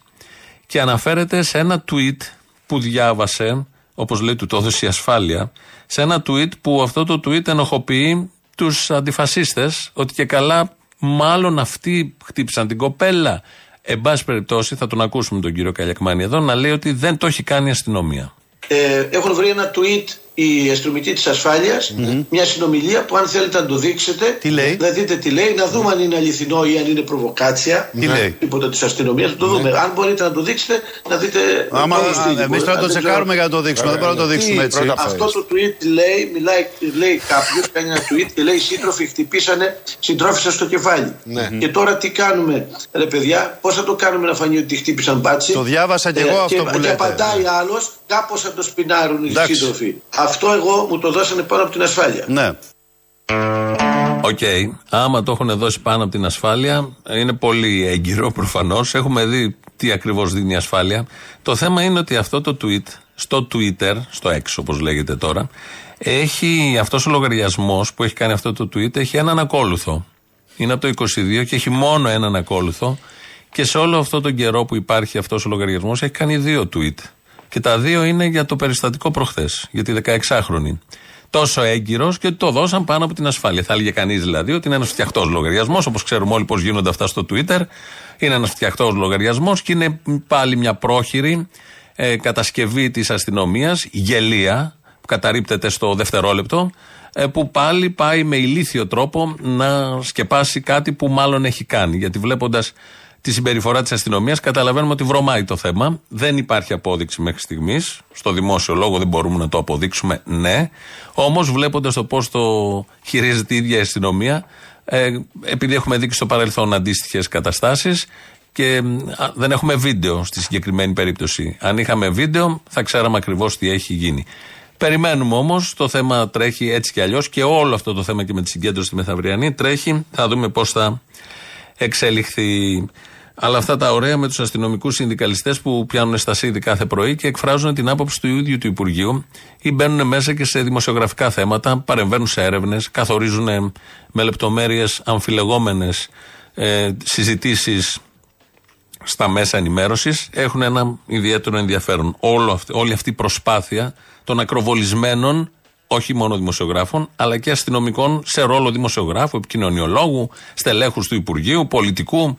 [SPEAKER 5] και αναφέρεται σε ένα tweet που διάβασε, όπως λέει του το έδωσε η ασφάλεια, σε ένα tweet που αυτό το tweet ενοχοποιεί τους αντιφασίστες, ότι και καλά μάλλον αυτοί χτύπησαν την κοπέλα. Εν πάση περιπτώσει, θα τον ακούσουμε τον κύριο Καλιακμάνη εδώ να λέει ότι δεν το έχει κάνει η αστυνομία.
[SPEAKER 15] Ε, έχουν βρει ένα tweet οι αστυνομικοί της ασφαλεια μια συνομιλία που αν θέλετε να το δείξετε,
[SPEAKER 16] Τι λέει;
[SPEAKER 15] να δείτε τι λέει, να δούμε αν είναι αληθινό ή αν είναι προβοκάτσια.
[SPEAKER 16] Τι λέει;
[SPEAKER 15] Τίποτα της αστυνομίας, να το δούμε. Αν μπορείτε να το δείξετε, να δείτε.
[SPEAKER 16] Άμα
[SPEAKER 15] πώς δείχνει.
[SPEAKER 16] εμείς τώρα
[SPEAKER 15] Αν
[SPEAKER 16] το
[SPEAKER 15] δεν
[SPEAKER 16] τσεκάρουμε
[SPEAKER 15] ξέρω-
[SPEAKER 16] για να το δείξουμε. Δεν μπορούμε να το δείξουμε έτσι.
[SPEAKER 15] Αυτό το tweet λέει, μιλάει, λέει κάποιος, κάνει ένα tweet και λέει: Σύντροφοι χτυπήσανε, συντρόφισαν στο κεφάλι.
[SPEAKER 16] Ναι.
[SPEAKER 15] Και τώρα τι κάνουμε, ρε παιδιά, πώς θα το κάνουμε να φανεί ότι χτύπησαν μπάτσοι.
[SPEAKER 16] Το διάβασα κι εγώ αυτό
[SPEAKER 15] και,
[SPEAKER 16] που
[SPEAKER 15] Και
[SPEAKER 16] λέτε.
[SPEAKER 15] απαντάει άλλος, κάπως θα το σπινάρουν οι
[SPEAKER 16] Εντάξει.
[SPEAKER 15] σύντροφοι. Αυτό εγώ μου το δώσανε πάνω από την ασφάλεια.
[SPEAKER 16] Ναι.
[SPEAKER 5] Οκ. Άμα το έχουν δώσει πάνω από την ασφάλεια, είναι πολύ έγκυρο προφανώς. Έχουμε δει τι ακριβώς δίνει η ασφάλεια. Το θέμα είναι ότι αυτό το tweet, στο Twitter, στο X όπως λέγεται τώρα, έχει αυτός ο λογαριασμός που έχει κάνει αυτό το tweet, έχει έναν ακόλουθο. Είναι από το 22 και έχει μόνο έναν ακόλουθο. Και σε όλο αυτό τον καιρό που υπάρχει αυτός ο λογαριασμός, έχει κάνει δύο tweet. Και τα δύο είναι για το περιστατικό προχθές, για τη 16χρονη. Τόσο έγκυρος και το δώσαν πάνω από την ασφάλεια. Θα έλεγε κανείς δηλαδή ότι είναι ένας φτιαχτός λογαριασμός, όπως ξέρουμε όλοι πώς γίνονται αυτά στο Twitter. Είναι ένας φτιαχτός λογαριασμός και είναι πάλι μια πρόχειρη ε, κατασκευή της αστυνομίας, γελία, που καταρρύπτεται στο δευτερόλεπτο, ε, που πάλι πάει με ηλίθιο τρόπο να σκεπάσει κάτι που μάλλον έχει κάνει. Γιατί βλέποντας τη συμπεριφορά της αστυνομίας, καταλαβαίνουμε ότι βρωμάει το θέμα. Δεν υπάρχει απόδειξη μέχρι στιγμής. Στο δημόσιο λόγο δεν μπορούμε να το αποδείξουμε, ναι. Όμως, βλέποντας το πώς το χειρίζεται η ίδια η αστυνομία, ε, επειδή έχουμε δει και στο παρελθόν αντίστοιχες καταστάσεις και α, δεν έχουμε βίντεο στη συγκεκριμένη περίπτωση. Αν είχαμε βίντεο, θα ξέραμε ακριβώς τι έχει γίνει. Περιμένουμε όμως, το θέμα τρέχει έτσι κι αλλιώς και όλο αυτό το θέμα και με τη συγκέντρωση στη Μεθαυριανή τρέχει. Θα δούμε πώς θα εξελιχθεί. Αλλά αυτά τα ωραία με τους αστυνομικούς συνδικαλιστές που πιάνουν στασίδι κάθε πρωί και εκφράζουν την άποψη του ίδιου του Υπουργείου ή μπαίνουν μέσα και σε δημοσιογραφικά θέματα, παρεμβαίνουν σε έρευνες, καθορίζουν με λεπτομέρειες αμφιλεγόμενες ε, συζητήσεις στα μέσα ενημέρωσης έχουν ένα ιδιαίτερο ενδιαφέρον. Όλο αυτή, όλη αυτή η προσπάθεια των ακροβολισμένων, όχι μόνο δημοσιογράφων, αλλά και αστυνομικών σε ρόλο δημοσιογράφου, επικοινωνιολόγου, στελέχους του Υπουργείου, πολιτικού,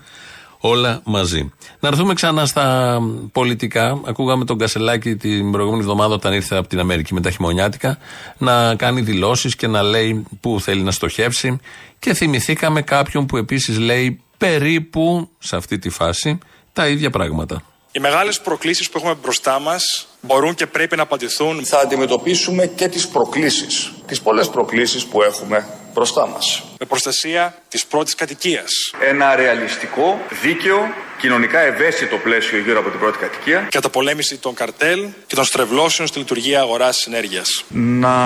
[SPEAKER 5] όλα μαζί. Να έρθουμε ξανά στα πολιτικά. Ακούγαμε τον Κασελάκη την προηγούμενη εβδομάδα όταν ήρθε από την Αμερική με τα χειμωνιάτικα να κάνει δηλώσεις και να λέει πού θέλει να στοχεύσει. Και θυμηθήκαμε κάποιον που επίσης λέει περίπου σε αυτή τη φάση τα ίδια πράγματα.
[SPEAKER 12] Οι μεγάλες προκλήσεις που έχουμε μπροστά μας μπορούν και πρέπει να απαντηθούν. Θα αντιμετωπίσουμε και τις προκλήσεις. Τις πολλές προκλήσεις που έχουμε μπροστά μας. Με προστασία της πρώτης κατοικίας.
[SPEAKER 17] Ένα ρεαλιστικό, δίκαιο, κοινωνικά ευαίσθητο πλαίσιο γύρω από την πρώτη κατοικία.
[SPEAKER 12] Καταπολέμηση των καρτέλ και των στρεβλώσεων στη λειτουργία αγοράς ενέργειας.
[SPEAKER 17] Να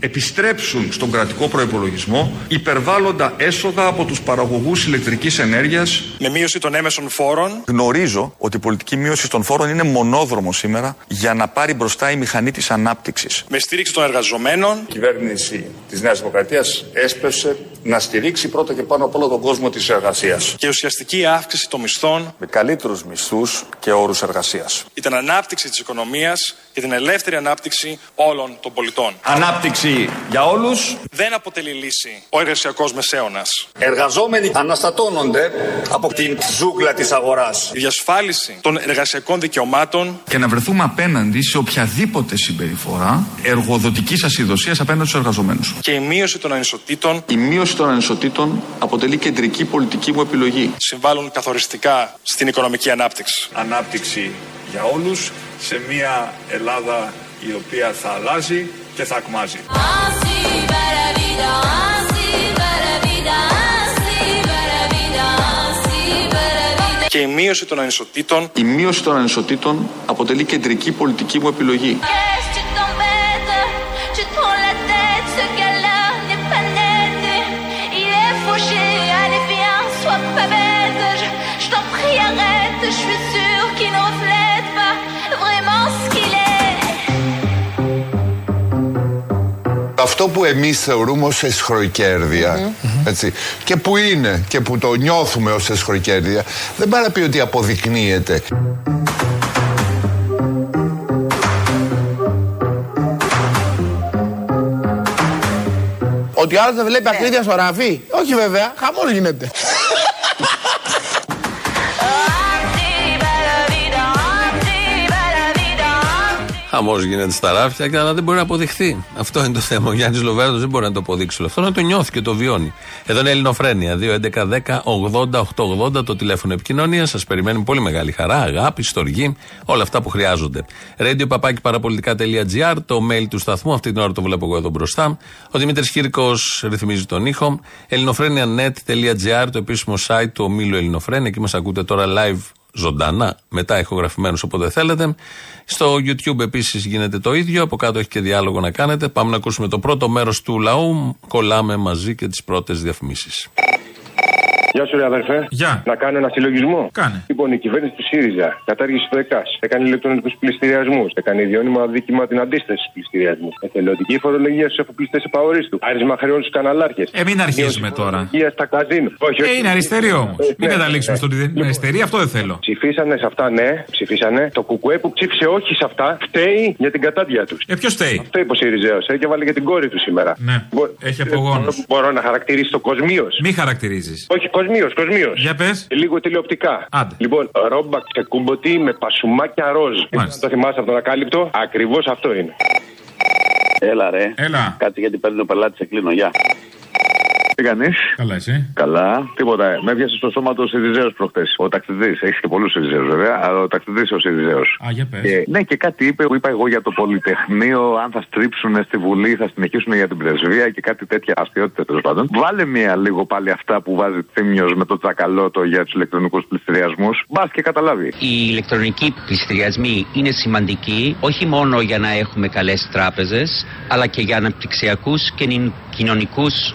[SPEAKER 17] επιστρέψουν στον κρατικό προϋπολογισμό υπερβάλλοντα έσοδα από τους παραγωγούς ηλεκτρικής ενέργειας.
[SPEAKER 12] Με μείωση των έμεσων φόρων.
[SPEAKER 17] Γνωρίζω ότι η πολιτική μείωση των φόρων είναι μονόδρομο σήμερα για να πάρει μπροστά η μηχανή της ανάπτυξης.
[SPEAKER 12] Με στήριξη των εργαζομένων.
[SPEAKER 17] Η κυβέρνηση της Νέας Δημοκρατίας έσπευσε να στηρίξει πρώτα και πάνω από όλο τον κόσμο της εργασίας.
[SPEAKER 12] Και ουσιαστική αύξηση των μισθών.
[SPEAKER 17] Με καλύτερους μισθούς και όρους εργασίας.
[SPEAKER 12] Για την ανάπτυξη της οικονομίας και την ελεύθερη ανάπτυξη όλων των πολιτών.
[SPEAKER 17] Ανάπτυξη για όλους.
[SPEAKER 12] Δεν αποτελεί λύση ο εργασιακός μεσαίωνας.
[SPEAKER 17] Εργαζόμενοι αναστατώνονται από την ζούγκλα της αγοράς.
[SPEAKER 12] Η διασφάλιση των εργασιακών δικαιωμάτων
[SPEAKER 17] Και να βρεθούμε απέναντι σε οποιαδήποτε συμπεριφορά εργοδοτικής ασυδοσίας απέναντι στους εργαζομένους.
[SPEAKER 12] και η μείωση των ανισοτήτων
[SPEAKER 17] Η μείωση των ανισοτήτων αποτελεί κεντρική πολιτική μου επιλογή.
[SPEAKER 12] συμβάλλουν καθοριστικά στην οικονομική ανάπτυξη.
[SPEAKER 18] Ανάπτυξη για όλους σε μια Ελλάδα η οποία θα αλλάζει και θα ακμάζει.
[SPEAKER 3] Ainsi va la vida, ainsi va la vida, ainsi va la vida, ainsi va la vida.
[SPEAKER 12] Και η μείωση των ανισοτήτων
[SPEAKER 17] Η μείωση των ανισοτήτων αποτελεί κεντρική πολιτική μου επιλογή.
[SPEAKER 4] Αυτό που εμείς θεωρούμε ως εσχροκέρδεια, έτσι, και που είναι και που το νιώθουμε ως εσχροκέρδεια, δεν πάει να πει ότι αποδεικνύεται.
[SPEAKER 1] Ότι ο άλλος δεν βλέπει ακρίβεια στο ραφί. Όχι βέβαια, χαμόλ γίνεται.
[SPEAKER 5] Χαμός γίνεται στα ράφια, και αλλά δεν μπορεί να αποδειχθεί. Αυτό είναι το θέμα. Ο Γιάννης Λοβέρδος δεν μπορεί να το αποδείξει όλο αυτό, να το νιώθει και το βιώνει. Εδώ είναι Ελληνοφρένεια. 2.11.10.80.880 το τηλέφωνο επικοινωνίας. Σας περιμένει με πολύ μεγάλη χαρά, αγάπη, στοργή, όλα αυτά που χρειάζονται. Radio παπάκι παραπολιτικά.gr, το mail του σταθμού. Αυτή την ώρα το βλέπω εγώ εδώ μπροστά. Ο Δημήτρης Κύρκο ρυθμίζει τον ήχο. ελληνοφρένια.net.gr, το επίσημο site του ομίλου Ελληνοφρένια. Εκεί μας ακούτε τώρα live ζωντανά, μετά ηχογραφημένους όποτε θέλετε. Στο YouTube επίσης γίνεται το ίδιο. Από κάτω έχει και διάλογο να κάνετε. Πάμε να ακούσουμε το πρώτο μέρος του λαού. Κολλάμε μαζί και τις πρώτες διαφημίσεις.
[SPEAKER 19] Γεια σου, ρε αδερφέ.
[SPEAKER 5] Γεια.
[SPEAKER 19] Να κάνω ένα συλλογισμό.
[SPEAKER 5] Κάνε.
[SPEAKER 19] Λοιπόν, η κυβέρνηση του ΣΥΡΙΖΑ κατάργησε το ΕΚΑΣ. Έκανε ηλεκτρονικούς πληστηριασμούς. Έκανε ιδιώνυμα δίκημα την αντίσταση στους πληστηριασμούς. Εθελοντική φορολογία στους εφοπλιστέ επαορίστου. Άρισμα χρεών στους καναλάρχες.
[SPEAKER 20] Ε, μην αρχίζουμε τώρα.
[SPEAKER 19] Φορολογίας στα καζίνο. Όχι,
[SPEAKER 20] Ε,
[SPEAKER 19] όχι.
[SPEAKER 20] είναι αριστερή όμως.
[SPEAKER 19] Ε,
[SPEAKER 20] Μην
[SPEAKER 19] ναι,
[SPEAKER 20] καταλήξουμε
[SPEAKER 19] ναι.
[SPEAKER 20] στο ότι δεν είναι αριστερή, αυτό δεν θέλω.
[SPEAKER 19] Ψηφίσανε σε αυτά, ναι, ψηφίσανε. Το κουκουέ που ψήφισε όχι σε αυτά, φταίει για την κατάδια τους.
[SPEAKER 20] Ε, ποιος φταίει;
[SPEAKER 19] Αυτό είπε ο Σιριζέο, ε, και βάλε και την κόρη του σήμερα.
[SPEAKER 20] Ναι.
[SPEAKER 19] Μπο-
[SPEAKER 20] Έχει απογόνους.
[SPEAKER 19] Ε, Μπορώ να χαρακτηρίσει το κοσμίως.
[SPEAKER 20] Μη χαρακτηρίζεις.
[SPEAKER 19] Όχι, κοσμίω, κοσμίω.
[SPEAKER 20] Για πες.
[SPEAKER 19] Λίγο τηλεοπτικά. Λοιπόν, ρόμπα ξεκούμποτη με πασουμάκια ροζ.
[SPEAKER 20] Μάλιστα.
[SPEAKER 19] Το θυμάσαι από τον ακάλυπτο. Ακριβώς αυτό είναι.
[SPEAKER 21] Έλα ρε.
[SPEAKER 20] Έλα.
[SPEAKER 21] Κάτσε γιατί παίρνει ο πελάτη, σε κλείνω. Γεια. Τι κάνεις;
[SPEAKER 20] Καλά, εσύ.
[SPEAKER 21] Καλά. Τίποτα. ε. Με έπιασες στο σώμα του Σιριζέος προχτέ. Ο ταξιδί. Έχεις και πολλούς Σιριζέους βέβαια, αλλά ο ταξιδί ο Σιριζέος.
[SPEAKER 20] Α, για πες.
[SPEAKER 21] ναι, και κάτι είπε που είπα εγώ για το Πολυτεχνείο. Αν θα στρίψουν στη Βουλή, θα συνεχίσουν για την πρεσβεία και κάτι τέτοια αστείωτε τέλος πάντων. Βάλε μία λίγο πάλι αυτά που βάζει θύμιο με το τσακαλώτο για τους ηλεκτρονικούς πληστηριασμούς. Μπας και καταλάβει.
[SPEAKER 22] Οι ηλεκτρονικοί πληστηριασμοί είναι σημαντικοί όχι μόνο για να έχουμε καλές τράπεζες, αλλά και για αναπτυξιακούς και νυ- κοινωνικούς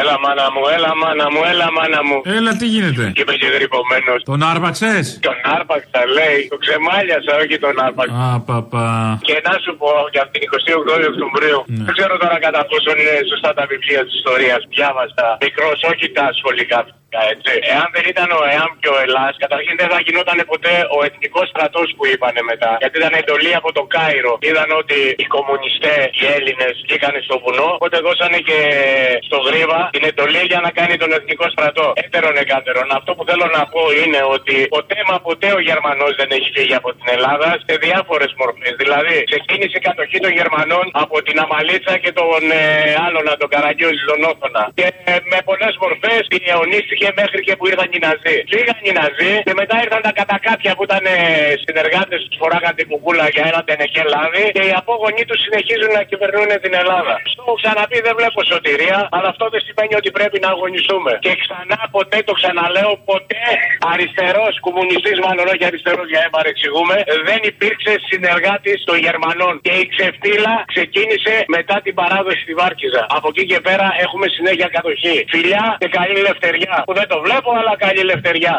[SPEAKER 19] Έλα, μάνα μου, έλα, μάνα μου, έλα, μάνα μου.
[SPEAKER 20] Έλα, τι γίνεται;
[SPEAKER 19] Είμαι και γρυπωμένος.
[SPEAKER 20] Τον άρπαξες;
[SPEAKER 19] Τον άρπαξα, λέει. Το ξεμάλιασα, όχι τον άρπαξα.
[SPEAKER 20] Α, παπα.
[SPEAKER 19] Και να σου πω για την 28η Οκτωβρίου. Δεν ξέρω τώρα κατά πόσο είναι σωστά τα βιβλία της ιστορίας. Διάβαστα. Μικρός, όχι τα σχολικά φυσικά, έτσι. Εάν δεν ήταν ο ΕΑΜ και ο Ελλάς, καταρχήν δεν θα γινόταν ποτέ ο εθνικός στρατός που είπανε μετά. Γιατί ήταν εντολή από το Κάιρο. Είδαν ότι οι κομμουνιστές, οι Έλληνες, βγήκαν στο βουνό. Οπότε δώσανε και στο γρίβα την εντολή για να κάνει τον εθνικό στρατό. Έτερον εκάτερον. Αυτό που θέλω να πω είναι ότι ποτέ μα ποτέ ο Γερμανός δεν έχει φύγει από την Ελλάδα σε διάφορες μορφές. Δηλαδή, ξεκίνησε η κατοχή των Γερμανών από την Αμαλίτσα και τον ε, άλλον, τον Καραγκιόζη, τον Όθωνα. Και ε, με πολλές μορφές αιωνίστηκε μέχρι και που ήρθαν οι Ναζί. Φύγαν οι Ναζί και μετά ήρθαν τα κατακάτια που ήταν συνεργάτες του, φοράγαν την κουκούλα για ένα τενεκέ λάδι και οι απόγονοί τους συνεχίζουν να κυβερνούν την Ελλάδα. Το έχω ξαναπεί, δεν βλέπω σωτηρία, αλλά αυτό δεν σημαίνει ότι πρέπει να αγωνιστούμε. Και ξανά ποτέ το ξαναλέω, ποτέ αριστερός, κομμουνιστής, μάλλον όχι αριστερός για να μην παρεξηγούμε, δεν υπήρξε συνεργάτης των Γερμανών. Και η ξεφτύλα ξεκίνησε μετά την παράδοση στη Βάρκιζα. Από εκεί και πέρα έχουμε συνέχεια κατοχή. Φιλιά και καλή ελευθεριά. Που δεν το βλέπω, αλλά καλή ελευθεριά.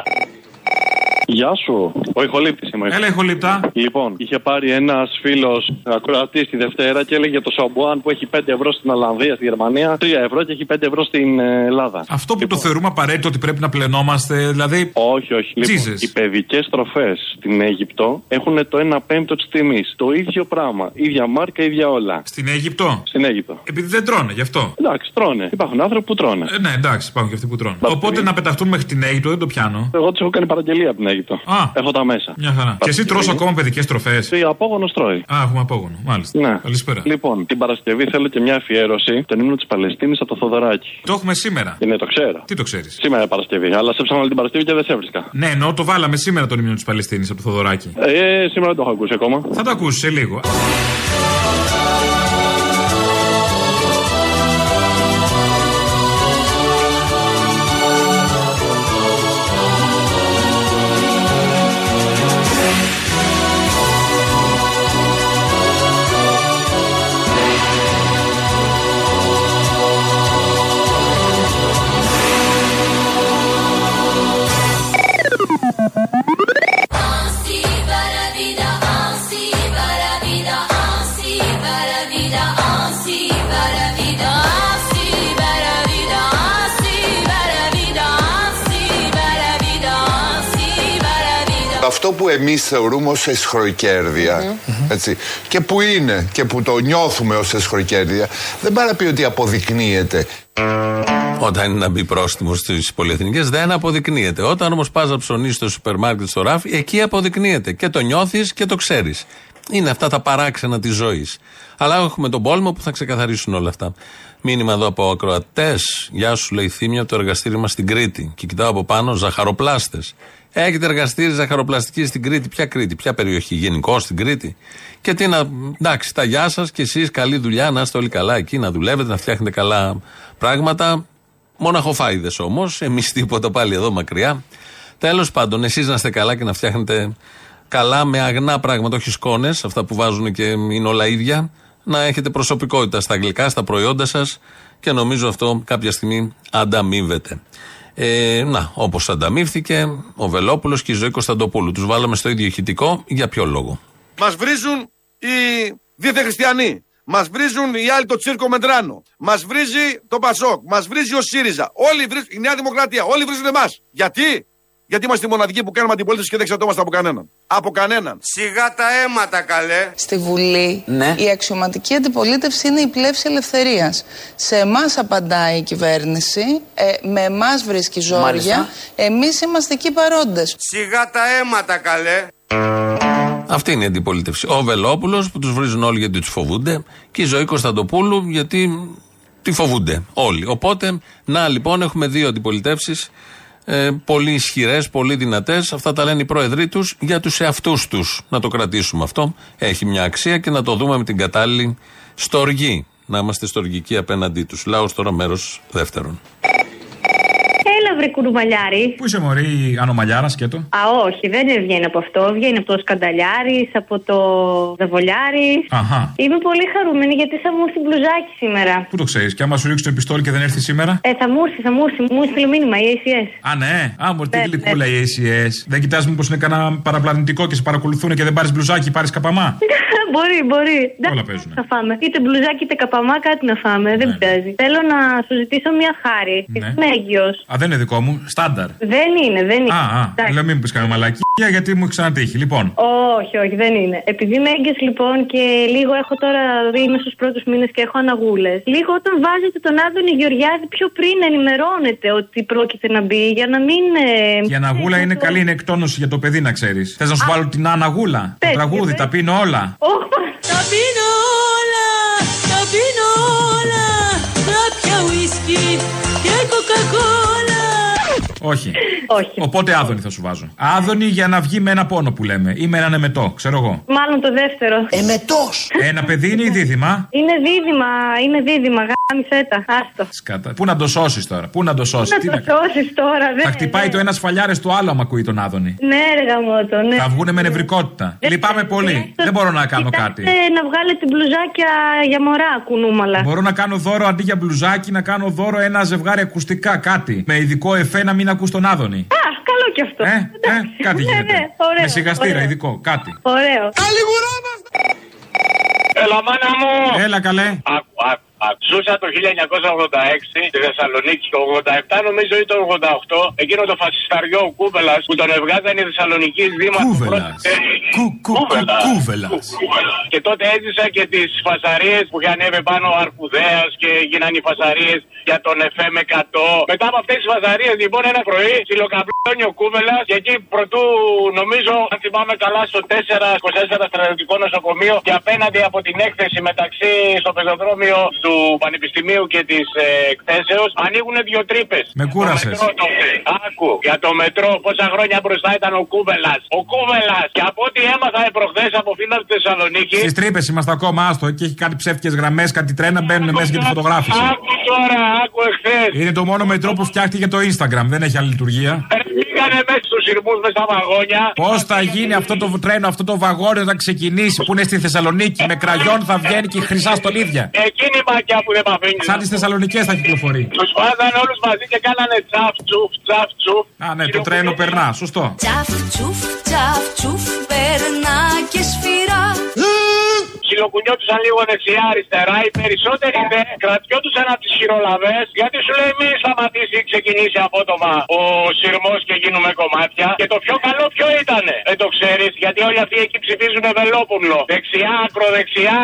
[SPEAKER 23] Γεια σου. Ο ηχολήπτη είμαι.
[SPEAKER 20] Έλα, ηχολήπτα.
[SPEAKER 23] Λοιπόν, είχε πάρει ένας φίλος ακροατής τη Δευτέρα και έλεγε το Σαμπουάν που έχει 5 ευρώ στην Ολλανδία, στη Γερμανία, 3 ευρώ και έχει 5 ευρώ στην ε, Ελλάδα.
[SPEAKER 20] Αυτό που το θεωρούμε απαραίτητο ότι πρέπει να πλενόμαστε, δηλαδή.
[SPEAKER 23] Όχι, όχι. Λοιπόν,
[SPEAKER 20] Jesus.
[SPEAKER 23] οι παιδικές τροφές στην Αίγυπτο έχουν το 1 πέμπτο της τιμής. Το ίδιο πράγμα. ίδια μάρκα, ίδια όλα.
[SPEAKER 20] Στην Αίγυπτο;
[SPEAKER 23] Στην Αίγυπτο.
[SPEAKER 20] Επειδή δεν τρώνε, γι' αυτό.
[SPEAKER 23] Εντάξει, τρώνε. Υπάρχουν άνθρωποι που τρώνε.
[SPEAKER 20] Ε, ναι, εντάξει, υπάρχουν και αυτοί που τρώνε. Οπότε να πεταχτούν μέχρι την Αίγυπτο δεν το πιάνω.
[SPEAKER 23] Εγώ τους έχω κάνει παραγγελία από την Αίγυπτο.
[SPEAKER 20] Α.
[SPEAKER 23] Έχω τα μέσα.
[SPEAKER 20] Μια χαρά. Και εσύ τρως ακόμα παιδικές τροφές;
[SPEAKER 23] Η απόγονο τρώει.
[SPEAKER 20] Α, έχουμε απόγονο. Μάλιστα.
[SPEAKER 23] Ναι.
[SPEAKER 20] Καλησπέρα.
[SPEAKER 23] Λοιπόν, την Παρασκευή θέλω και μια αφιέρωση. Τον ύμνο της Παλαιστίνης από το Θοδωράκι.
[SPEAKER 20] Το έχουμε σήμερα.
[SPEAKER 23] Ναι, το ξέρω.
[SPEAKER 20] Τι το ξέρεις;
[SPEAKER 23] Σήμερα Παρασκευή. Αλλά σε ψάχνω την Παρασκευή και δεν σε έβρισκα.
[SPEAKER 20] Ναι, ενώ το βάλαμε σήμερα τον ύμνο της Παλαιστίνης από το Θοδωράκι.
[SPEAKER 23] Ε, σήμερα δεν το έχω ακούσει ακόμα.
[SPEAKER 20] Θα το ακούσεις σε λίγο.
[SPEAKER 4] Εμείς θεωρούμε ως εσχροκέρδεια έτσι, και που είναι και που το νιώθουμε ως εσχροκέρδεια δεν πάει να πει ότι αποδεικνύεται.
[SPEAKER 5] Όταν είναι να μπει πρόστιμο στις πολυεθνικές, δεν αποδεικνύεται. Όταν όμως πας να ψωνίσεις στο σούπερ μάρκετ, στο ράφι, εκεί αποδεικνύεται. Και το νιώθεις και το ξέρεις. Είναι αυτά τα παράξενα της ζωής. Αλλά έχουμε τον πόλεμο που θα ξεκαθαρίσουν όλα αυτά. Μήνυμα εδώ από ακροατές. Γεια σου, λέει θύμια από το εργαστήρι μας στην Κρήτη. Και κοιτάω από πάνω, ζαχαροπλάστες. Έχετε εργαστήρι ζαχαροπλαστική στην Κρήτη. Ποια Κρήτη, ποια περιοχή, γενικώ στην Κρήτη. Και τι να. Εντάξει, τα γεια σας και εσείς, καλή δουλειά, να είστε όλοι καλά εκεί, να δουλεύετε, να φτιάχνετε καλά πράγματα. Μοναχοφάιδε όμως, εμείς τίποτα πάλι εδώ μακριά. Τέλος πάντων, εσείς να είστε καλά και να φτιάχνετε καλά με αγνά πράγματα, όχι σκόνες, αυτά που βάζουν και είναι όλα ίδια. Να έχετε προσωπικότητα στα αγγλικά, στα προϊόντα σας και νομίζω αυτό κάποια στιγμή ανταμείβεται. Ε, να, όπως ανταμείφθηκε ο Βελόπουλος και η Ζωή Κωνσταντοπούλου. Τους βάλαμε στο ίδιο ηχητικό. Για ποιο λόγο;
[SPEAKER 24] Μας βρίζουν οι δίθε χριστιανοί. Μας βρίζουν οι άλλοι το τσίρκο Μεντράνο. Μας βρίζει το Πασόκ. Μας βρίζει ο ΣΥΡΙΖΑ. Όλοι βρίζουν, η Νέα Δημοκρατία. Όλοι βρίζουν εμάς. Γιατί; Γιατί είμαστε οι μοναδικοί που κάνουμε αντιπολίτευση και δεν εξαρτώμαστε από κανέναν. Από κανέναν.
[SPEAKER 25] Σιγά τα αίματα, καλέ.
[SPEAKER 26] Στη Βουλή
[SPEAKER 25] Ναι.
[SPEAKER 26] η αξιωματική αντιπολίτευση είναι η πλεύση ελευθερίας. Σε εμάς απαντάει η κυβέρνηση, ε, με εμάς βρίσκει ζόρια.
[SPEAKER 25] Μάλιστα.
[SPEAKER 26] Εμείς είμαστε εκεί παρόντες.
[SPEAKER 25] Σιγά τα αίματα, καλέ.
[SPEAKER 5] Αυτή είναι η αντιπολίτευση. Ο Βελόπουλος που τους βρίζουν όλοι γιατί τους φοβούνται και η Ζωή Κωνσταντοπούλου γιατί τη φοβούνται όλοι. Οπότε, να λοιπόν, έχουμε δύο αντιπολιτεύσεις ε, πολύ ισχυρές, πολύ δυνατές. Αυτά τα λένε οι πρόεδροι τους για τους εαυτούς τους. Να το κρατήσουμε αυτό. Έχει μια αξία και να το δούμε με την κατάλληλη στοργή. Να είμαστε στοργικοί απέναντί τους. Λάος τώρα μέρος δεύτερον.
[SPEAKER 27] Έλα, βρε κουνουβαλιάρη.
[SPEAKER 20] Πού είσαι Μωρή, Ανομαλιάρα σκέτο;
[SPEAKER 27] Α, όχι, δεν βγαίνει από αυτό. Βγαίνει από το σκανταλιάρη, από το δεβολιάρη.
[SPEAKER 20] Αχα.
[SPEAKER 27] Είμαι πολύ χαρούμενη γιατί θα μου έρθει μπλουζάκι σήμερα.
[SPEAKER 20] Πού το ξέρεις, και άμα σου ρίξει το επιστόλι και δεν έρθει σήμερα;
[SPEAKER 27] Ε, θα μου έρθει, θα μου έρθει. Μου έστειλε μήνυμα η ACS.
[SPEAKER 20] Α, ναι. Α, μωρή, τι
[SPEAKER 27] Ναι,
[SPEAKER 20] γλυκούλα η ACS. Δεν κοιτάζει μήπως είναι κανένα παραπλανητικό και σε παρακολουθούν και δεν πάρεις μπλουζάκι, πάρεις καπαμά;
[SPEAKER 27] μπορεί, μπορεί.
[SPEAKER 20] Όλα παίζουν.
[SPEAKER 27] Θα φάμε. Είτε μπλουζάκι είτε καπαμά, κάτι να φάμε. Δεν πειράζει. Θέλω να σου ζητήσω μια χάρη.
[SPEAKER 20] Ναι.
[SPEAKER 27] Είμαι έγκυος.
[SPEAKER 20] Α, δεν είναι δικό μου. Στάνταρ.
[SPEAKER 27] Δεν είναι, δεν είναι.
[SPEAKER 20] Α, α.
[SPEAKER 27] Εντάξει.
[SPEAKER 20] Λέω μην μου πεις κανένα μαλακία γιατί μου έχεις ξανατύχει. Λοιπόν.
[SPEAKER 27] Όχι, όχι, δεν είναι. Επειδή είμαι έγκυος λοιπόν και λίγο έχω τώρα, είμαι στους πρώτους μήνες και έχω αναγούλες. Λίγο όταν βάζετε τον Άδωνη Γεωργιάδη πιο πριν ενημερώνετε ότι πρόκειται να μπει για να μην. ε,
[SPEAKER 20] Η αναγούλα είναι καλή, είναι εκτόνωση για το παιδί να ξέρεις. Θες να σου βάλω την αναγούλα; Το
[SPEAKER 27] Πες,
[SPEAKER 20] τραγούδι,
[SPEAKER 27] πες.
[SPEAKER 20] τα πίνω όλα.
[SPEAKER 3] Τα πίνω όλα, τα πίνω όλα, κάποια ουίσκι και κοκακόλα.
[SPEAKER 20] Όχι.
[SPEAKER 27] Όχι.
[SPEAKER 20] Οπότε άδωνη θα σου βάζω. Άδωνη για να βγει με ένα πόνο που λέμε. Ή με έναν εμετό, ξέρω εγώ.
[SPEAKER 27] Μάλλον το δεύτερο.
[SPEAKER 20] Εμετός! Ένα παιδί είναι ή δίδυμα.
[SPEAKER 27] Είναι δίδυμα, είναι δίδυμα. Γάμισε τα. Άστο.
[SPEAKER 20] Σκάτα. Πού να το σώσεις τώρα, πού να το σώσει.
[SPEAKER 27] Να
[SPEAKER 20] Τι
[SPEAKER 27] το
[SPEAKER 20] να κάνεις.
[SPEAKER 27] σώσεις τώρα, δεν.
[SPEAKER 20] Θα χτυπάει το ένας σφαλιάρε στο άλλο άμα ακούει τον Άδωνη.
[SPEAKER 27] Ναι, ρε γαμότο, ναι.
[SPEAKER 20] Θα βγούνε με νευρικότητα. Λυπάμαι πολύ. Δεν μπορώ να κάνω κάτι.
[SPEAKER 27] Ε, να βγάλετε μπλουζάκια για μωρά κουνούμαλα.
[SPEAKER 20] Μπορώ να κάνω δώρο αντί για μπλουζάκι, να κάνω δώρο ένα ζευγάρι ακουστικά, κάτι. Με ειδικό εφέ να μην ακούς τον Άδωνη.
[SPEAKER 27] Α, καλό κι αυτό.
[SPEAKER 20] Ε, ε, κάτι
[SPEAKER 27] Ναι,
[SPEAKER 20] γίνεται.
[SPEAKER 27] ναι, ωραίο,
[SPEAKER 20] Με σιγαστήρα
[SPEAKER 27] ωραίο.
[SPEAKER 20] ειδικό, κάτι.
[SPEAKER 27] Ωραίο.
[SPEAKER 19] Έλα, μάνα μου!
[SPEAKER 20] Έλα, καλέ.
[SPEAKER 19] Άκου, άκου, άκου. Ζούσα το 1986 στη Θεσσαλονίκη, το 87 νομίζω ή το 88, εκείνο το φασισταριό ο Κούβελας που τον εβγάζαν οι Θεσσαλονίκη δήμαρχοι.
[SPEAKER 20] Κούβελας.
[SPEAKER 19] Κούβελας.
[SPEAKER 20] Κούβελας.
[SPEAKER 19] Και τότε έζησα και τις φασαρίες που είχε ανέβει πάνω ο Αρκουδέας και γίνανε οι φασαρίες για τον FM 100. Μετά από αυτές τις φασαρίες, λοιπόν, ένα πρωί ψιλοκαπλώνει ο Κούβελας και εκεί πρωτού, νομίζω, αν θυμάμαι καλά, στο 4, 24 στρατιωτικό νοσοκομείο και απέναντι από την έκθεση μεταξύ στο πεζοδρόμιο του Πανεπιστημίου και της ε, εκθέσεως ανοίγουν δύο τρύπες.
[SPEAKER 20] Με κούρασες.
[SPEAKER 19] Άκου, για το μετρό, πόσα χρόνια μπροστά ήταν ο Κούβελας. Ο Κούβελας. Και από ό,τι έμαθα προχθές από φίλα της Θεσσαλονίκη.
[SPEAKER 20] Στις τρύπες είμαστε ακόμα, άστο. Και έχει κάτι ψεύτικες γραμμές, κάτι τρένα μπαίνουν μέσα για τη φωτογράφηση.
[SPEAKER 19] Άκου τώρα, άκου εχθές.
[SPEAKER 20] Είναι το μόνο μετρό που φτιάχτηκε για το Instagram, δεν έχει άλλη λειτουργία.
[SPEAKER 19] Πήγανε μέσα στους σειρμούς με στα βαγόνια.
[SPEAKER 20] Πώς θα γίνει αυτό το τρένο, αυτό το βαγόνι όταν ξεκινήσει που είναι στη Θεσσαλονίκη. Με κραγιόν θα βγαίνει και χρυσά στολίδια.
[SPEAKER 19] Εκείνη η μακιά που δεν παθαίνει.
[SPEAKER 20] Σαν τις Θεσσαλονικές θα κυκλοφορεί.
[SPEAKER 19] Τους βάζανε όλους μαζί και κάνανε τσαφ τσουφ, τσαφ τσουφ.
[SPEAKER 20] Α, ναι, το τρένο περνά, σωστό.
[SPEAKER 3] Τσαφ τσουφ, τσαφ τσουφ, περνά και σφυρά.
[SPEAKER 19] Ψιλοκουνιώτουσαν λίγο δεξιά-αριστερά. Οι περισσότεροι δε κρατιόντουσαν από τις χειρολαβές γιατί σου λέει μην σταματήσει ή ξεκινήσει απότομα ο σειρμός και γίνουμε κομμάτια. Και το πιο καλό ποιο ήτανε; Δεν το ξέρεις γιατί όλοι αυτοί εκεί ψηφίζουν Βελόπουλο. Δεξιά, ακροδεξιά,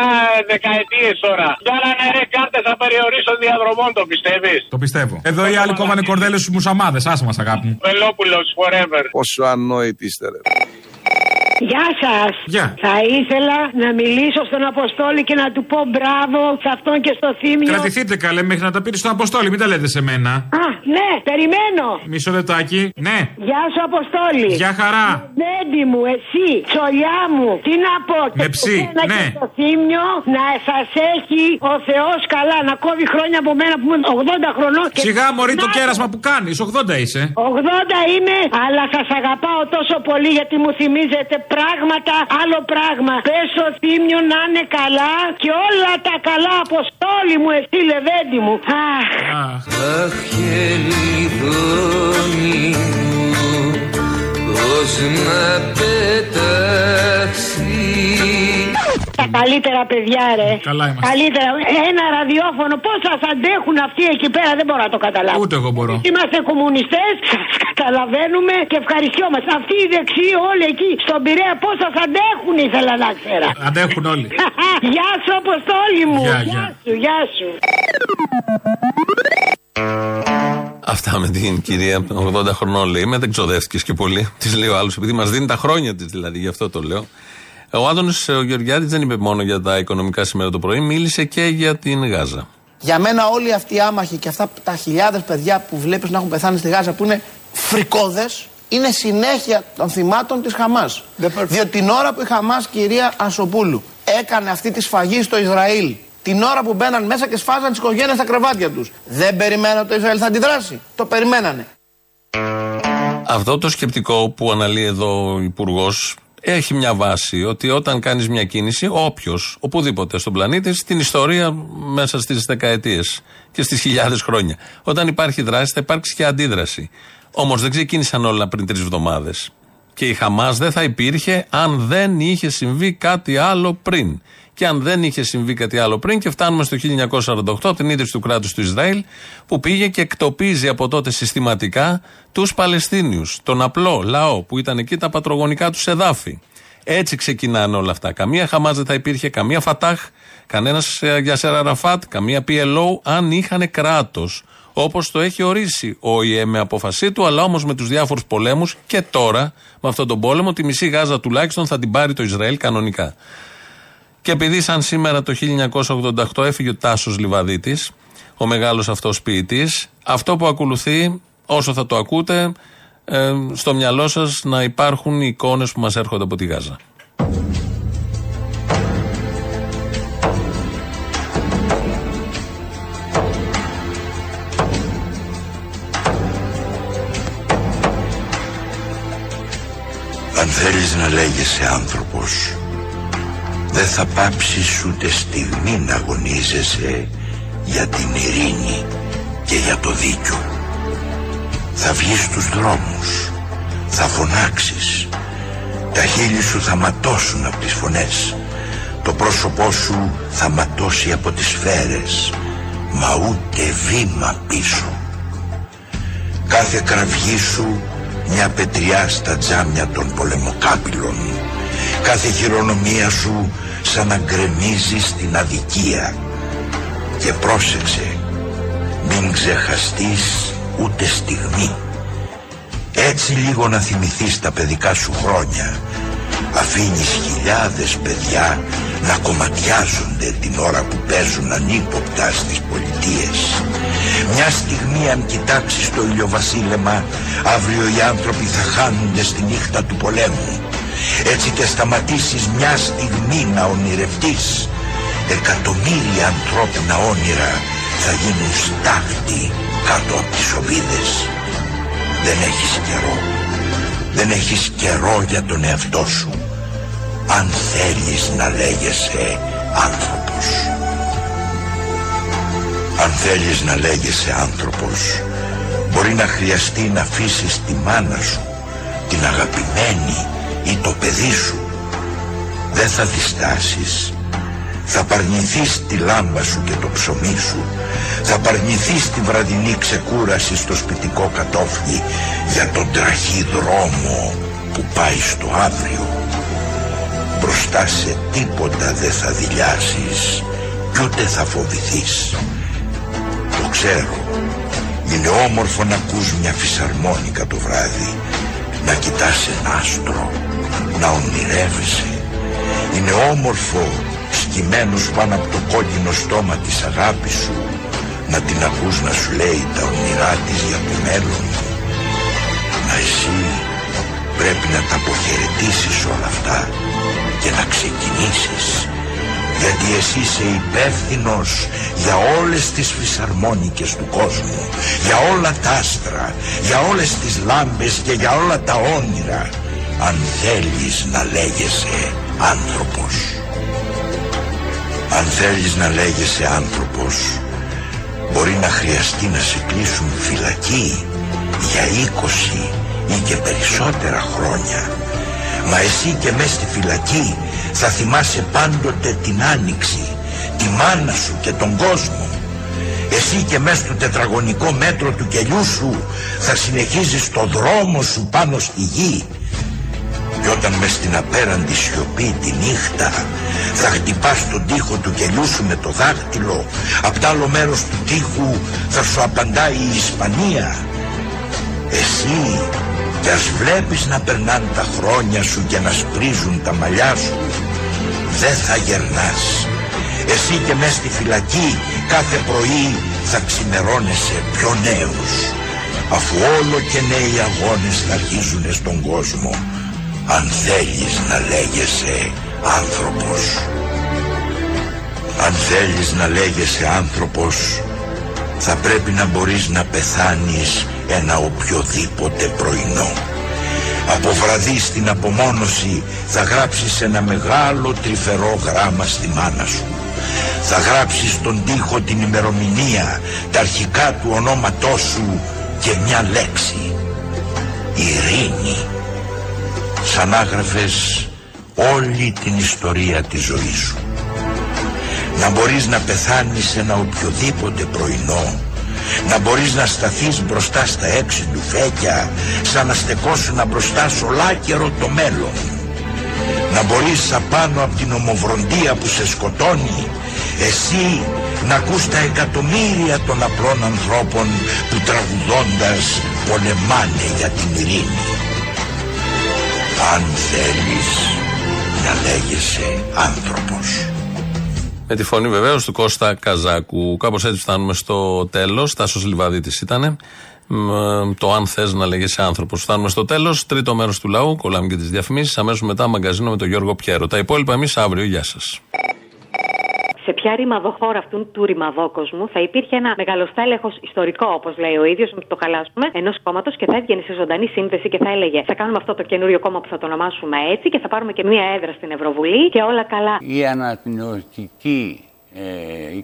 [SPEAKER 19] δεκαετίες τώρα. Κάνανε ρε κάρτες απεριορίστων διαδρομών, το πιστεύεις;
[SPEAKER 20] Το πιστεύω. Εδώ οι άλλοι κόβανε κορδέλες στους μουσαμάδες. Άσε μας, αγάπη μου.
[SPEAKER 19] Βελόπουλος forever.
[SPEAKER 24] Πόσο ανόητη είστε, ρε.
[SPEAKER 28] Γεια σας.
[SPEAKER 20] Γεια.
[SPEAKER 28] Θα ήθελα να μιλήσω στον Αποστόλη και να του πω μπράβο σε αυτόν και στο θύμιο.
[SPEAKER 20] Κρατηθείτε καλέ μέχρι να τα πείτε στον Αποστόλη, μην τα λέτε σε μένα.
[SPEAKER 28] Α, ναι, περιμένω.
[SPEAKER 20] Μισό λεπτάκι. Ναι.
[SPEAKER 28] Γεια σου, Αποστόλη.
[SPEAKER 20] Γεια χαρά.
[SPEAKER 28] Δέντη μου, εσύ, τσολιά μου, τι να πω.
[SPEAKER 20] Με
[SPEAKER 28] και
[SPEAKER 20] ψή,
[SPEAKER 28] εσένα
[SPEAKER 20] ναι.
[SPEAKER 28] Και στο θύμιο να σας έχει ο Θεός καλά, να κόβει χρόνια από μένα που είμαι 80 χρονών. και-
[SPEAKER 20] Σιγά μωρή το
[SPEAKER 28] Να-
[SPEAKER 20] κέρασμα που κάνεις, 80 είσαι.
[SPEAKER 28] 80 είμαι, αλλά σας αγαπάω τόσο πολύ γιατί μου θυμίζετε πράγματα, άλλο πράγμα. Πες στο θύμιο να είναι καλά και όλα τα καλά, Αποστόλη μου, εσύ λεβέντη μου. Αχ.
[SPEAKER 29] Αχ, χελιδόνι μου, πώς να πετάξεις
[SPEAKER 28] Τα καλύτερα παιδιά, ρε.
[SPEAKER 20] Καλά είμαστε.
[SPEAKER 28] Καλύτερα. Ένα ραδιόφωνο, πώ σα αντέχουν αυτοί εκεί πέρα, δεν μπορώ να το καταλάβω.
[SPEAKER 20] Ούτε εγώ μπορώ.
[SPEAKER 28] Είμαστε κομμουνιστές, σας καταλαβαίνουμε και ευχαριστιόμαστε. Αυτοί οι δεξιοί όλοι εκεί στον Πειραιά, πώ σας αντέχουν, ήθελα να ξέρω.
[SPEAKER 20] Αντέχουν όλοι.
[SPEAKER 28] Γεια σου, Αποστόλη μου.
[SPEAKER 20] Γεια,
[SPEAKER 28] γεια
[SPEAKER 20] γεια.
[SPEAKER 28] σου, γεια σου.
[SPEAKER 5] Αυτά με την κυρία 80 χρονών λέει. Με δεν ξοδεύτηκες και πολύ. Της λέει ο άλλο, επειδή μας δίνει τα χρόνια της δηλαδή, γι' αυτό το λέω. Ο Άδωνος ο Γεωργιάδης δεν είπε μόνο για τα οικονομικά σήμερα το πρωί, μίλησε και για την Γάζα.
[SPEAKER 1] Για μένα όλοι αυτοί οι άμαχοι και αυτά τα χιλιάδες παιδιά που βλέπεις να έχουν πεθάνει στη Γάζα που είναι φρικόδες είναι συνέχεια των θυμάτων της Χαμάς. Διότι την ώρα που η Χαμάς, κυρία Ασοπούλου, έκανε αυτή τη σφαγή στο Ισραήλ, την ώρα που μπαίναν μέσα και σφάζαν τις οικογένειες στα κρεβάτια τους, δεν περιμέναν ότι το Ισραήλ θα αντιδράσει. Το περιμένανε.
[SPEAKER 5] Αυτό το σκεπτικό που αναλύει εδώ ο Υπουργός έχει μια βάση ότι όταν κάνεις μια κίνηση, όποιος, οπουδήποτε στον πλανήτη, στην ιστορία μέσα στις δεκαετίες και στις χιλιάδες χρόνια, όταν υπάρχει δράση, θα υπάρξει και αντίδραση. Όμως δεν ξεκίνησαν όλα πριν τρεις εβδομάδες. Και η Χαμάς δεν θα υπήρχε αν δεν είχε συμβεί κάτι άλλο πριν. Και αν δεν είχε συμβεί κάτι άλλο πριν, και φτάνουμε στο 1948, την ίδρυση του κράτους του Ισραήλ, που πήγε και εκτοπίζει από τότε συστηματικά τους Παλαιστίνιους, τον απλό λαό που ήταν εκεί τα πατρογονικά τους εδάφη. Έτσι ξεκινάνε όλα αυτά. Καμία Χαμάς δεν θα υπήρχε, καμία Φατάχ, κανένας Γιασέρ Αραφάτ, καμία PLO, αν είχαν κράτος. Όπως το έχει ορίσει ο ΙΕ με απόφασή του, αλλά όμως με τους διάφορους πολέμους και τώρα, με αυτόν τον πόλεμο, τη μισή Γάζα τουλάχιστον θα την πάρει το Ισραήλ κανονικά. Και επειδή σαν σήμερα το 1988 έφυγε ο Τάσος Λιβαδίτης, ο μεγάλος αυτός ποιητής, αυτό που ακολουθεί, όσο θα το ακούτε, ε, στο μυαλό σας να υπάρχουν οι εικόνες που μας έρχονται από τη Γάζα.
[SPEAKER 30] Αν θέλεις να λέγεσαι άνθρωπος Δεν θα πάψεις ούτε στιγμή να αγωνίζεσαι Για την ειρήνη και για το δίκιο. Θα βγεις στους δρόμους Θα φωνάξεις Τα χείλη σου θα ματώσουν από τις φωνές Το πρόσωπό σου θα ματώσει από τις σφαίρες Μα ούτε βήμα πίσω. Κάθε κραυγή σου μια πετριά στα τζάμια των πολεμοκάπηλων. Κάθε χειρονομία σου σαν να γκρεμίζει στην αδικία. Και πρόσεξε μην ξεχαστείς ούτε στιγμή. Έτσι λίγο να θυμηθείς τα παιδικά σου χρόνια Αφήνεις χιλιάδες παιδιά να κομματιάζονται την ώρα που παίζουν ανύποπτα στις πολιτείες. Μια στιγμή αν κοιτάξεις το ηλιοβασίλεμα Αύριο οι άνθρωποι θα χάνονται στη νύχτα του πολέμου. Έτσι και σταματήσεις μια στιγμή να ονειρευτείς. Εκατομμύρια ανθρώπινα όνειρα θα γίνουν στάχτη κάτω από τις οβίδες Δεν έχεις καιρό δεν έχεις καιρό για τον εαυτό σου αν θέλεις να λέγεσαι άνθρωπος. Αν θέλεις να λέγεσαι άνθρωπος μπορεί να χρειαστεί να αφήσεις τη μάνα σου, την αγαπημένη ή το παιδί σου. Δεν θα διστάσεις Θα παρνηθείς τη λάμπα σου και το ψωμί σου. Θα παρνηθείς τη βραδινή ξεκούραση στο σπιτικό κατόφλι για τον τραχή δρόμο που πάει στο αύριο. Μπροστά σε τίποτα δεν θα δηλιάσεις κι ούτε θα φοβηθείς. Το ξέρω. Είναι όμορφο να ακούς μια φυσαρμόνικα το βράδυ, να κοιτάς ένα άστρο, να ονειρεύεσαι. Είναι όμορφο σκυμμένος πάνω από το κόκκινο στόμα της αγάπης σου, να την ακούς να σου λέει τα όνειρά της για το μέλλον. Μα εσύ πρέπει να τα αποχαιρετήσεις όλα αυτά και να ξεκινήσεις γιατί εσύ είσαι υπεύθυνος για όλες τις φυσαρμόνικες του κόσμου για όλα τα άστρα για όλες τις λάμπες και για όλα τα όνειρα αν θέλεις να λέγεσαι άνθρωπος αν θέλεις να λέγεσαι άνθρωπος μπορεί να χρειαστεί να σε κλείσουν φυλακή για 20 ή και περισσότερα χρόνια μα εσύ και μες στη φυλακή θα θυμάσαι πάντοτε την άνοιξη, τη μάνα σου και τον κόσμο. Εσύ και μέσα στο τετραγωνικό μέτρο του κελιού σου θα συνεχίζεις το δρόμο σου πάνω στη γη. Και όταν μες στην απέραντη σιωπή τη νύχτα θα χτυπάς τον τοίχο του κελιού σου με το δάχτυλο, απ' τ' άλλο μέρος του τοίχου θα σου απαντάει η Ισπανία. Εσύ κι ας βλέπεις να περνάνε τα χρόνια σου και να σπρίζουν τα μαλλιά σου δεν θα γερνάς. Εσύ και μες στη φυλακή κάθε πρωί θα ξημερώνεσαι πιο νέος. Αφού όλο και νέοι αγώνες θα αρχίζουν στον κόσμο Αν θέλεις να λέγεσαι άνθρωπος Αν θέλεις να λέγεσαι άνθρωπος θα πρέπει να μπορείς να πεθάνεις ένα οποιοδήποτε πρωινό. Από βραδύ στην απομόνωση θα γράψεις ένα μεγάλο τρυφερό γράμμα στη μάνα σου. Θα γράψεις στον τοίχο την ημερομηνία, τα αρχικά του ονόματός σου και μια λέξη. Ειρήνη. Σαν άγραφες όλη την ιστορία της ζωής σου. Να μπορείς να πεθάνεις ένα οποιοδήποτε πρωινό. Να μπορείς να σταθείς μπροστά στα έξι του φέκια σαν να στεκόσουν μπροστά σ' ολάκερο το μέλλον. Να μπορείς απάνω από την ομοβροντία που σε σκοτώνει εσύ να ακούς τα εκατομμύρια των απλών ανθρώπων που τραγουδώντας πολεμάνε για την ειρήνη αν θέλεις να λέγεσαι άνθρωπος
[SPEAKER 5] με τη φωνή βεβαίως του Κώστα Καζάκου. Κάπως έτσι φτάνουμε στο τέλος. Τάσος Λιβαδίτη ήταν. Το αν θες να λέγεσαι άνθρωπος. Φτάνουμε στο τέλος. Τρίτο μέρος του λαού. Κολλάμε και τις διαφημίσεις. Αμέσως μετά μαγκαζίνο με τον Γιώργο Πιέρο. Τα υπόλοιπα εμείς αύριο. Γεια σας.
[SPEAKER 31] Σε ποια ρημαδοχώρα αυτού του ρημαδόκοσμου θα υπήρχε ένα μεγαλοστέλεχος ιστορικό, όπως λέει ο ίδιος, να το χαλάσουμε, ενός κόμματος και θα έβγαινε σε ζωντανή σύνθεση και θα έλεγε Θα κάνουμε αυτό το καινούριο κόμμα που θα το ονομάσουμε έτσι και θα πάρουμε και μία έδρα στην Ευρωβουλή και όλα καλά.
[SPEAKER 32] Η αναπνευστική ε,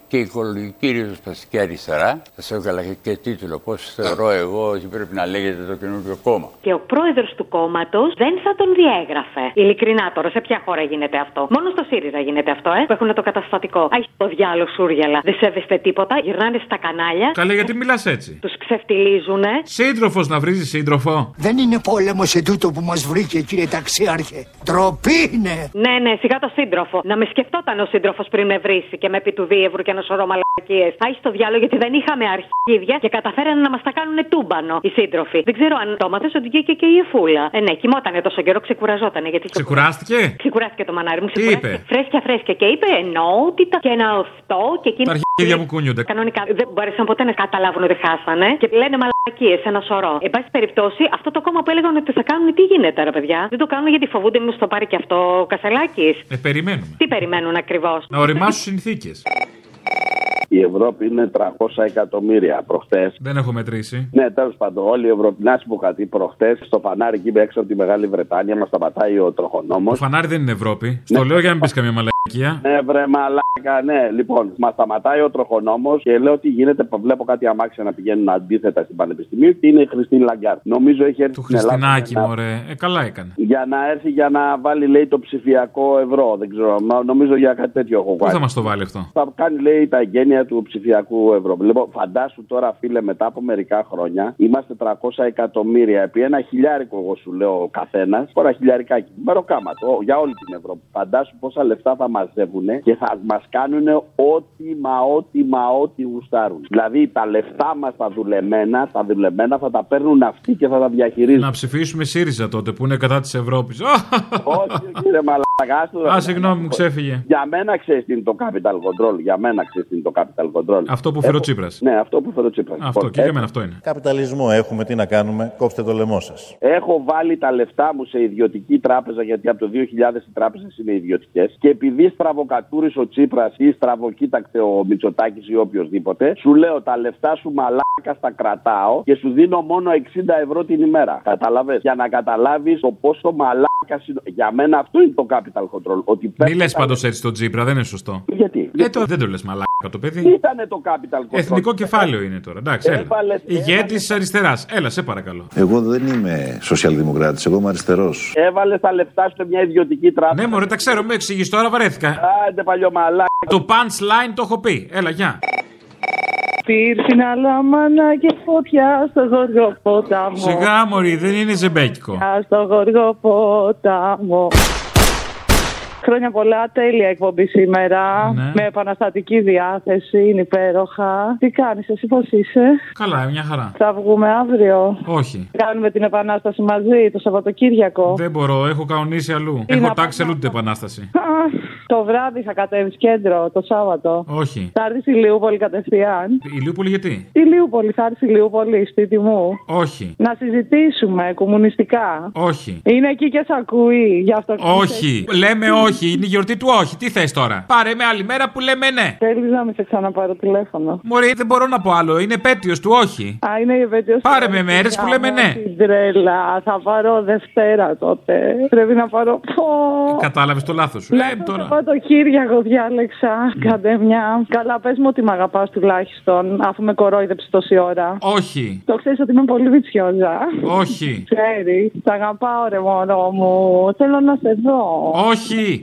[SPEAKER 32] και η οικολογική ριζοσπαστική αριστερά. Θα σε έβγαλα και τίτλο. Πώς θεωρώ εγώ ότι πρέπει να λέγεται το καινούριο κόμμα.
[SPEAKER 31] Και ο πρόεδρος του κόμματος δεν θα τον διέγραφε. Ειλικρινά τώρα, σε ποια χώρα γίνεται αυτό; Μόνο στο ΣΥΡΙΖΑ γίνεται αυτό, ε, που έχουν το καταστατικό. Άχι το διάλογο σούργιαλα. Δεν σέβεστε τίποτα, γυρνάνε στα κανάλια.
[SPEAKER 20] Καλέ, γιατί μιλάς έτσι;
[SPEAKER 31] Τους ξεφτιλίζουνε.
[SPEAKER 20] Σύντροφος να βρίζεις σύντροφο;
[SPEAKER 33] Δεν είναι πόλεμος ετούτο που μας βρήκε, κύριε Ταξίαρχε. Τροπή είναι.
[SPEAKER 31] Ναι, ναι, σιγά το σύντροφο. Να με σκεφτόταν ο σύντροφος πριν με βρήσει και με πει του Δίευρου και ένα σωρό μαλακίες. Πάει στο διάλογο γιατί δεν είχαμε αρχίδια και καταφέρανε να μας τα κάνουν τούμπανο οι σύντροφοι. Δεν ξέρω αν το έμαθες ότι βγήκε και η Εφούλα. Ε, ναι, κοιμότανε τόσο καιρό, ξεκουραζότανε. Γιατί
[SPEAKER 20] Ξεκουράστηκε;
[SPEAKER 31] Ξεκουράστηκε το μανάρι μου.
[SPEAKER 20] Τι είπε;
[SPEAKER 31] Φρέσκια, φρέσκια και είπε ενότητα και ένα αυτό και εκείνη.
[SPEAKER 20] Τα αρχίδια που κούνιονται.
[SPEAKER 31] Κανονικά δεν μπόρεσαν ποτέ να καταλάβουν ότι χάσανε και λένε μαλακίες ένα σωρό. Εν πάση περιπτώσει, αυτό το κόμμα που έλεγαν ότι θα κάνουν τι γίνεται, ρε παιδιά; Δεν το κάνουν γιατί φοβούνται μήπω το πάρει και αυτό ο Κασελάκης.
[SPEAKER 20] Ε, περιμένουμε.
[SPEAKER 31] Τι περιμένουν ακριβώς;
[SPEAKER 20] Να οριμάσουν συνθήκες.
[SPEAKER 34] Η Ευρώπη είναι 300 εκατομμύρια προχτές.
[SPEAKER 20] Δεν έχω μετρήσει.
[SPEAKER 34] Ναι, τέλος πάντων, όλη η Ευρώπη. Να σου πω κάτι. Προχτές στο φανάρι εκεί έξω από τη Μεγάλη Βρετάνια μας σταματάει ο τροχονόμος.
[SPEAKER 20] Το φανάρι δεν είναι Ευρώπη. Στο λέω για να μην πεις καμία μαλακία. Μαλακία.
[SPEAKER 34] Ναι, βρε μαλάκα, ναι. Λοιπόν, μας σταματάει ο τροχονόμος και λέω ότι γίνεται. Βλέπω κάτι αμάξια να πηγαίνουν αντίθετα στην Πανεπιστημίου και είναι η Χριστίν Λαγκάρντ. Νομίζω έχει έρθει
[SPEAKER 20] Του
[SPEAKER 34] στην Ελλάδα
[SPEAKER 20] Χριστινάκη,
[SPEAKER 34] για να-
[SPEAKER 20] μωρέ. Ε, καλά έκανε.
[SPEAKER 34] Για να έρθει για να βάλει, λέει, το ψηφιακό ευρώ. Δεν ξέρω. μα Νομίζω για κάτι τέτοιο έχω
[SPEAKER 20] Πού
[SPEAKER 34] βάλει.
[SPEAKER 20] θα μας το βάλει αυτό;
[SPEAKER 34] Θα κάνει, λέει, τα εγγένεια του ψηφιακού ευρώ. Λοιπόν, φαντάσου τώρα, φίλε, μετά από μερικά χρόνια είμαστε 300 εκατομμύρια. Επί ένα χιλιάρικο, εγώ σου λέω, ο καθένας. Τώρα χιλιαρικάκι. Μεροκάματο, για όλη την Ευρώπη. Φαντάσου πόσα λεφτά θα μαζεύουν και θα μας κάνουν ό,τι μα ό,τι μα ό,τι γουστάρουν. Δηλαδή τα λεφτά μας τα δουλεμένα, τα δουλεμένα θα τα παίρνουν αυτοί και θα τα διαχειρίζουν.
[SPEAKER 20] Να ψηφίσουμε ΣΥΡΙΖΑ τότε που είναι κατά της Ευρώπης.
[SPEAKER 34] Όχι, κύριε Μαλακάς. άστο.
[SPEAKER 20] Α, συγγνώμη, μου ξέφυγε.
[SPEAKER 34] Για μένα ξέρεις τι είναι το capital control. Για μένα ξέρεις τι είναι το capital control.
[SPEAKER 20] Αυτό που φέρει ο
[SPEAKER 34] Έχω-
[SPEAKER 20] Τσίπρας.
[SPEAKER 34] Ναι, αυτό που φέρει ο Τσίπρας.
[SPEAKER 20] Αυτό και για μένα αυτό είναι.
[SPEAKER 35] Καπιταλισμό έχουμε, τι να κάνουμε, κόψτε το λαιμό σας.
[SPEAKER 34] Έχω βάλει τα λεφτά μου σε ιδιωτική τράπεζα γιατί από το 2000 οι τράπεζες είναι ιδιωτικές. Και επειδή στραβοκατούρισε ο Τσίπρας ή στραβοκοίταξε ο Μητσοτάκης ή οποιοδήποτε, σου λέω τα λεφτά σου μαλάκα στα κρατάω και σου δίνω μόνο 60 ευρώ την ημέρα. Κατάλαβες; Για να καταλάβεις το πόσο μαλάκα είναι. Για μένα αυτό είναι το capital control. Ότι
[SPEAKER 20] Μην
[SPEAKER 34] παίρνει
[SPEAKER 20] λες
[SPEAKER 34] τα
[SPEAKER 20] πάντως έτσι τον Τσίπρα, δεν είναι σωστό.
[SPEAKER 34] Γιατί;
[SPEAKER 20] Ε, το, δεν το λες μαλάκα το
[SPEAKER 34] Τι
[SPEAKER 20] παιδί.
[SPEAKER 34] ήταν το capital control.
[SPEAKER 20] Εθνικό κεφάλαιο είναι τώρα. Εντάξει, έλα.
[SPEAKER 34] Έβαλες-
[SPEAKER 20] Ηγέτης της αριστεράς. Έλα, σε παρακαλώ.
[SPEAKER 35] Εγώ δεν είμαι σοσιαλδημοκράτης, εγώ είμαι αριστερός.
[SPEAKER 34] Έβαλες τα λεφτά σου σε μια ιδιωτική τράπεζα.
[SPEAKER 20] Ναι, μωρέ, τα ξέρω, με εξηγείς τώρα, βαρέθηκα.
[SPEAKER 34] Άντε παλιό μαλάκα.
[SPEAKER 20] Το punchline το έχω πει. Έλα, γεια.
[SPEAKER 36] Πήρθη να μάνα και φωτιά στο γοργό ποτάμο.
[SPEAKER 20] Σιγά, μωρή, δεν είναι ζεμπέκικο.
[SPEAKER 36] Στο γοργό ποτάμο. Χρόνια πολλά, τέλεια εκπομπή σήμερα.
[SPEAKER 20] Ναι.
[SPEAKER 36] Με επαναστατική διάθεση, είναι υπέροχα. Τι κάνεις εσύ, πώς είσαι;
[SPEAKER 20] Καλά, μια χαρά.
[SPEAKER 36] Θα βγούμε αύριο.
[SPEAKER 20] Όχι.
[SPEAKER 36] Κάνουμε την επανάσταση μαζί το Σαββατοκύριακο.
[SPEAKER 20] Δεν μπορώ, έχω κανονίσει αλλού.
[SPEAKER 36] Τι
[SPEAKER 20] έχω
[SPEAKER 36] να
[SPEAKER 20] τάξει αλλού την επανάσταση.
[SPEAKER 36] Α, το βράδυ θα κατέβεις κέντρο, το Σάββατο.
[SPEAKER 20] Όχι.
[SPEAKER 36] Θα έρθεις η Λιούπολη κατευθείαν.
[SPEAKER 20] Η Λιούπολη γιατί;
[SPEAKER 36] Η Λιούπολη, θα έρθει η Λιούπολη, σπίτι μου.
[SPEAKER 20] Όχι.
[SPEAKER 36] Να συζητήσουμε κομμουνιστικά.
[SPEAKER 20] Όχι.
[SPEAKER 36] Είναι εκεί και σ' ακούει, γι' αυτό
[SPEAKER 20] Όχι. Λέμε όχι. Είναι η γιορτή του όχι. Τι θες τώρα; Πάρε με άλλη μέρα που λέμε ναι.
[SPEAKER 36] Θέλεις να μην σε ξαναπάρω τηλέφωνο;
[SPEAKER 20] Μωρή, δεν μπορώ να πω άλλο. Είναι επέτειος του όχι.
[SPEAKER 36] Α, είναι η επέτειος
[SPEAKER 20] Πάρε
[SPEAKER 36] του.
[SPEAKER 20] με μέρες που λέμε ναι.
[SPEAKER 36] Την τρέλα. Θα πάρω Δευτέρα τότε. Πρέπει να πάρω. Πω.
[SPEAKER 20] Κατάλαβες το λάθος σου.
[SPEAKER 36] Να
[SPEAKER 20] Ε,
[SPEAKER 36] το
[SPEAKER 20] τώρα.
[SPEAKER 36] Σαββατοκύριακο διάλεξα. Κάντε μια. Καλά, πες μου ότι με αγαπάς τουλάχιστον, αφού με κορόιδεψες τόση ώρα.
[SPEAKER 20] Όχι.
[SPEAKER 36] Το ξέρεις ότι είμαι πολύ βιτσιόζα.
[SPEAKER 20] Όχι.
[SPEAKER 36] Ξέρεις. Σ' αγαπάω, ρε μωρό μου. Θέλω να σε δω.
[SPEAKER 20] Όχι.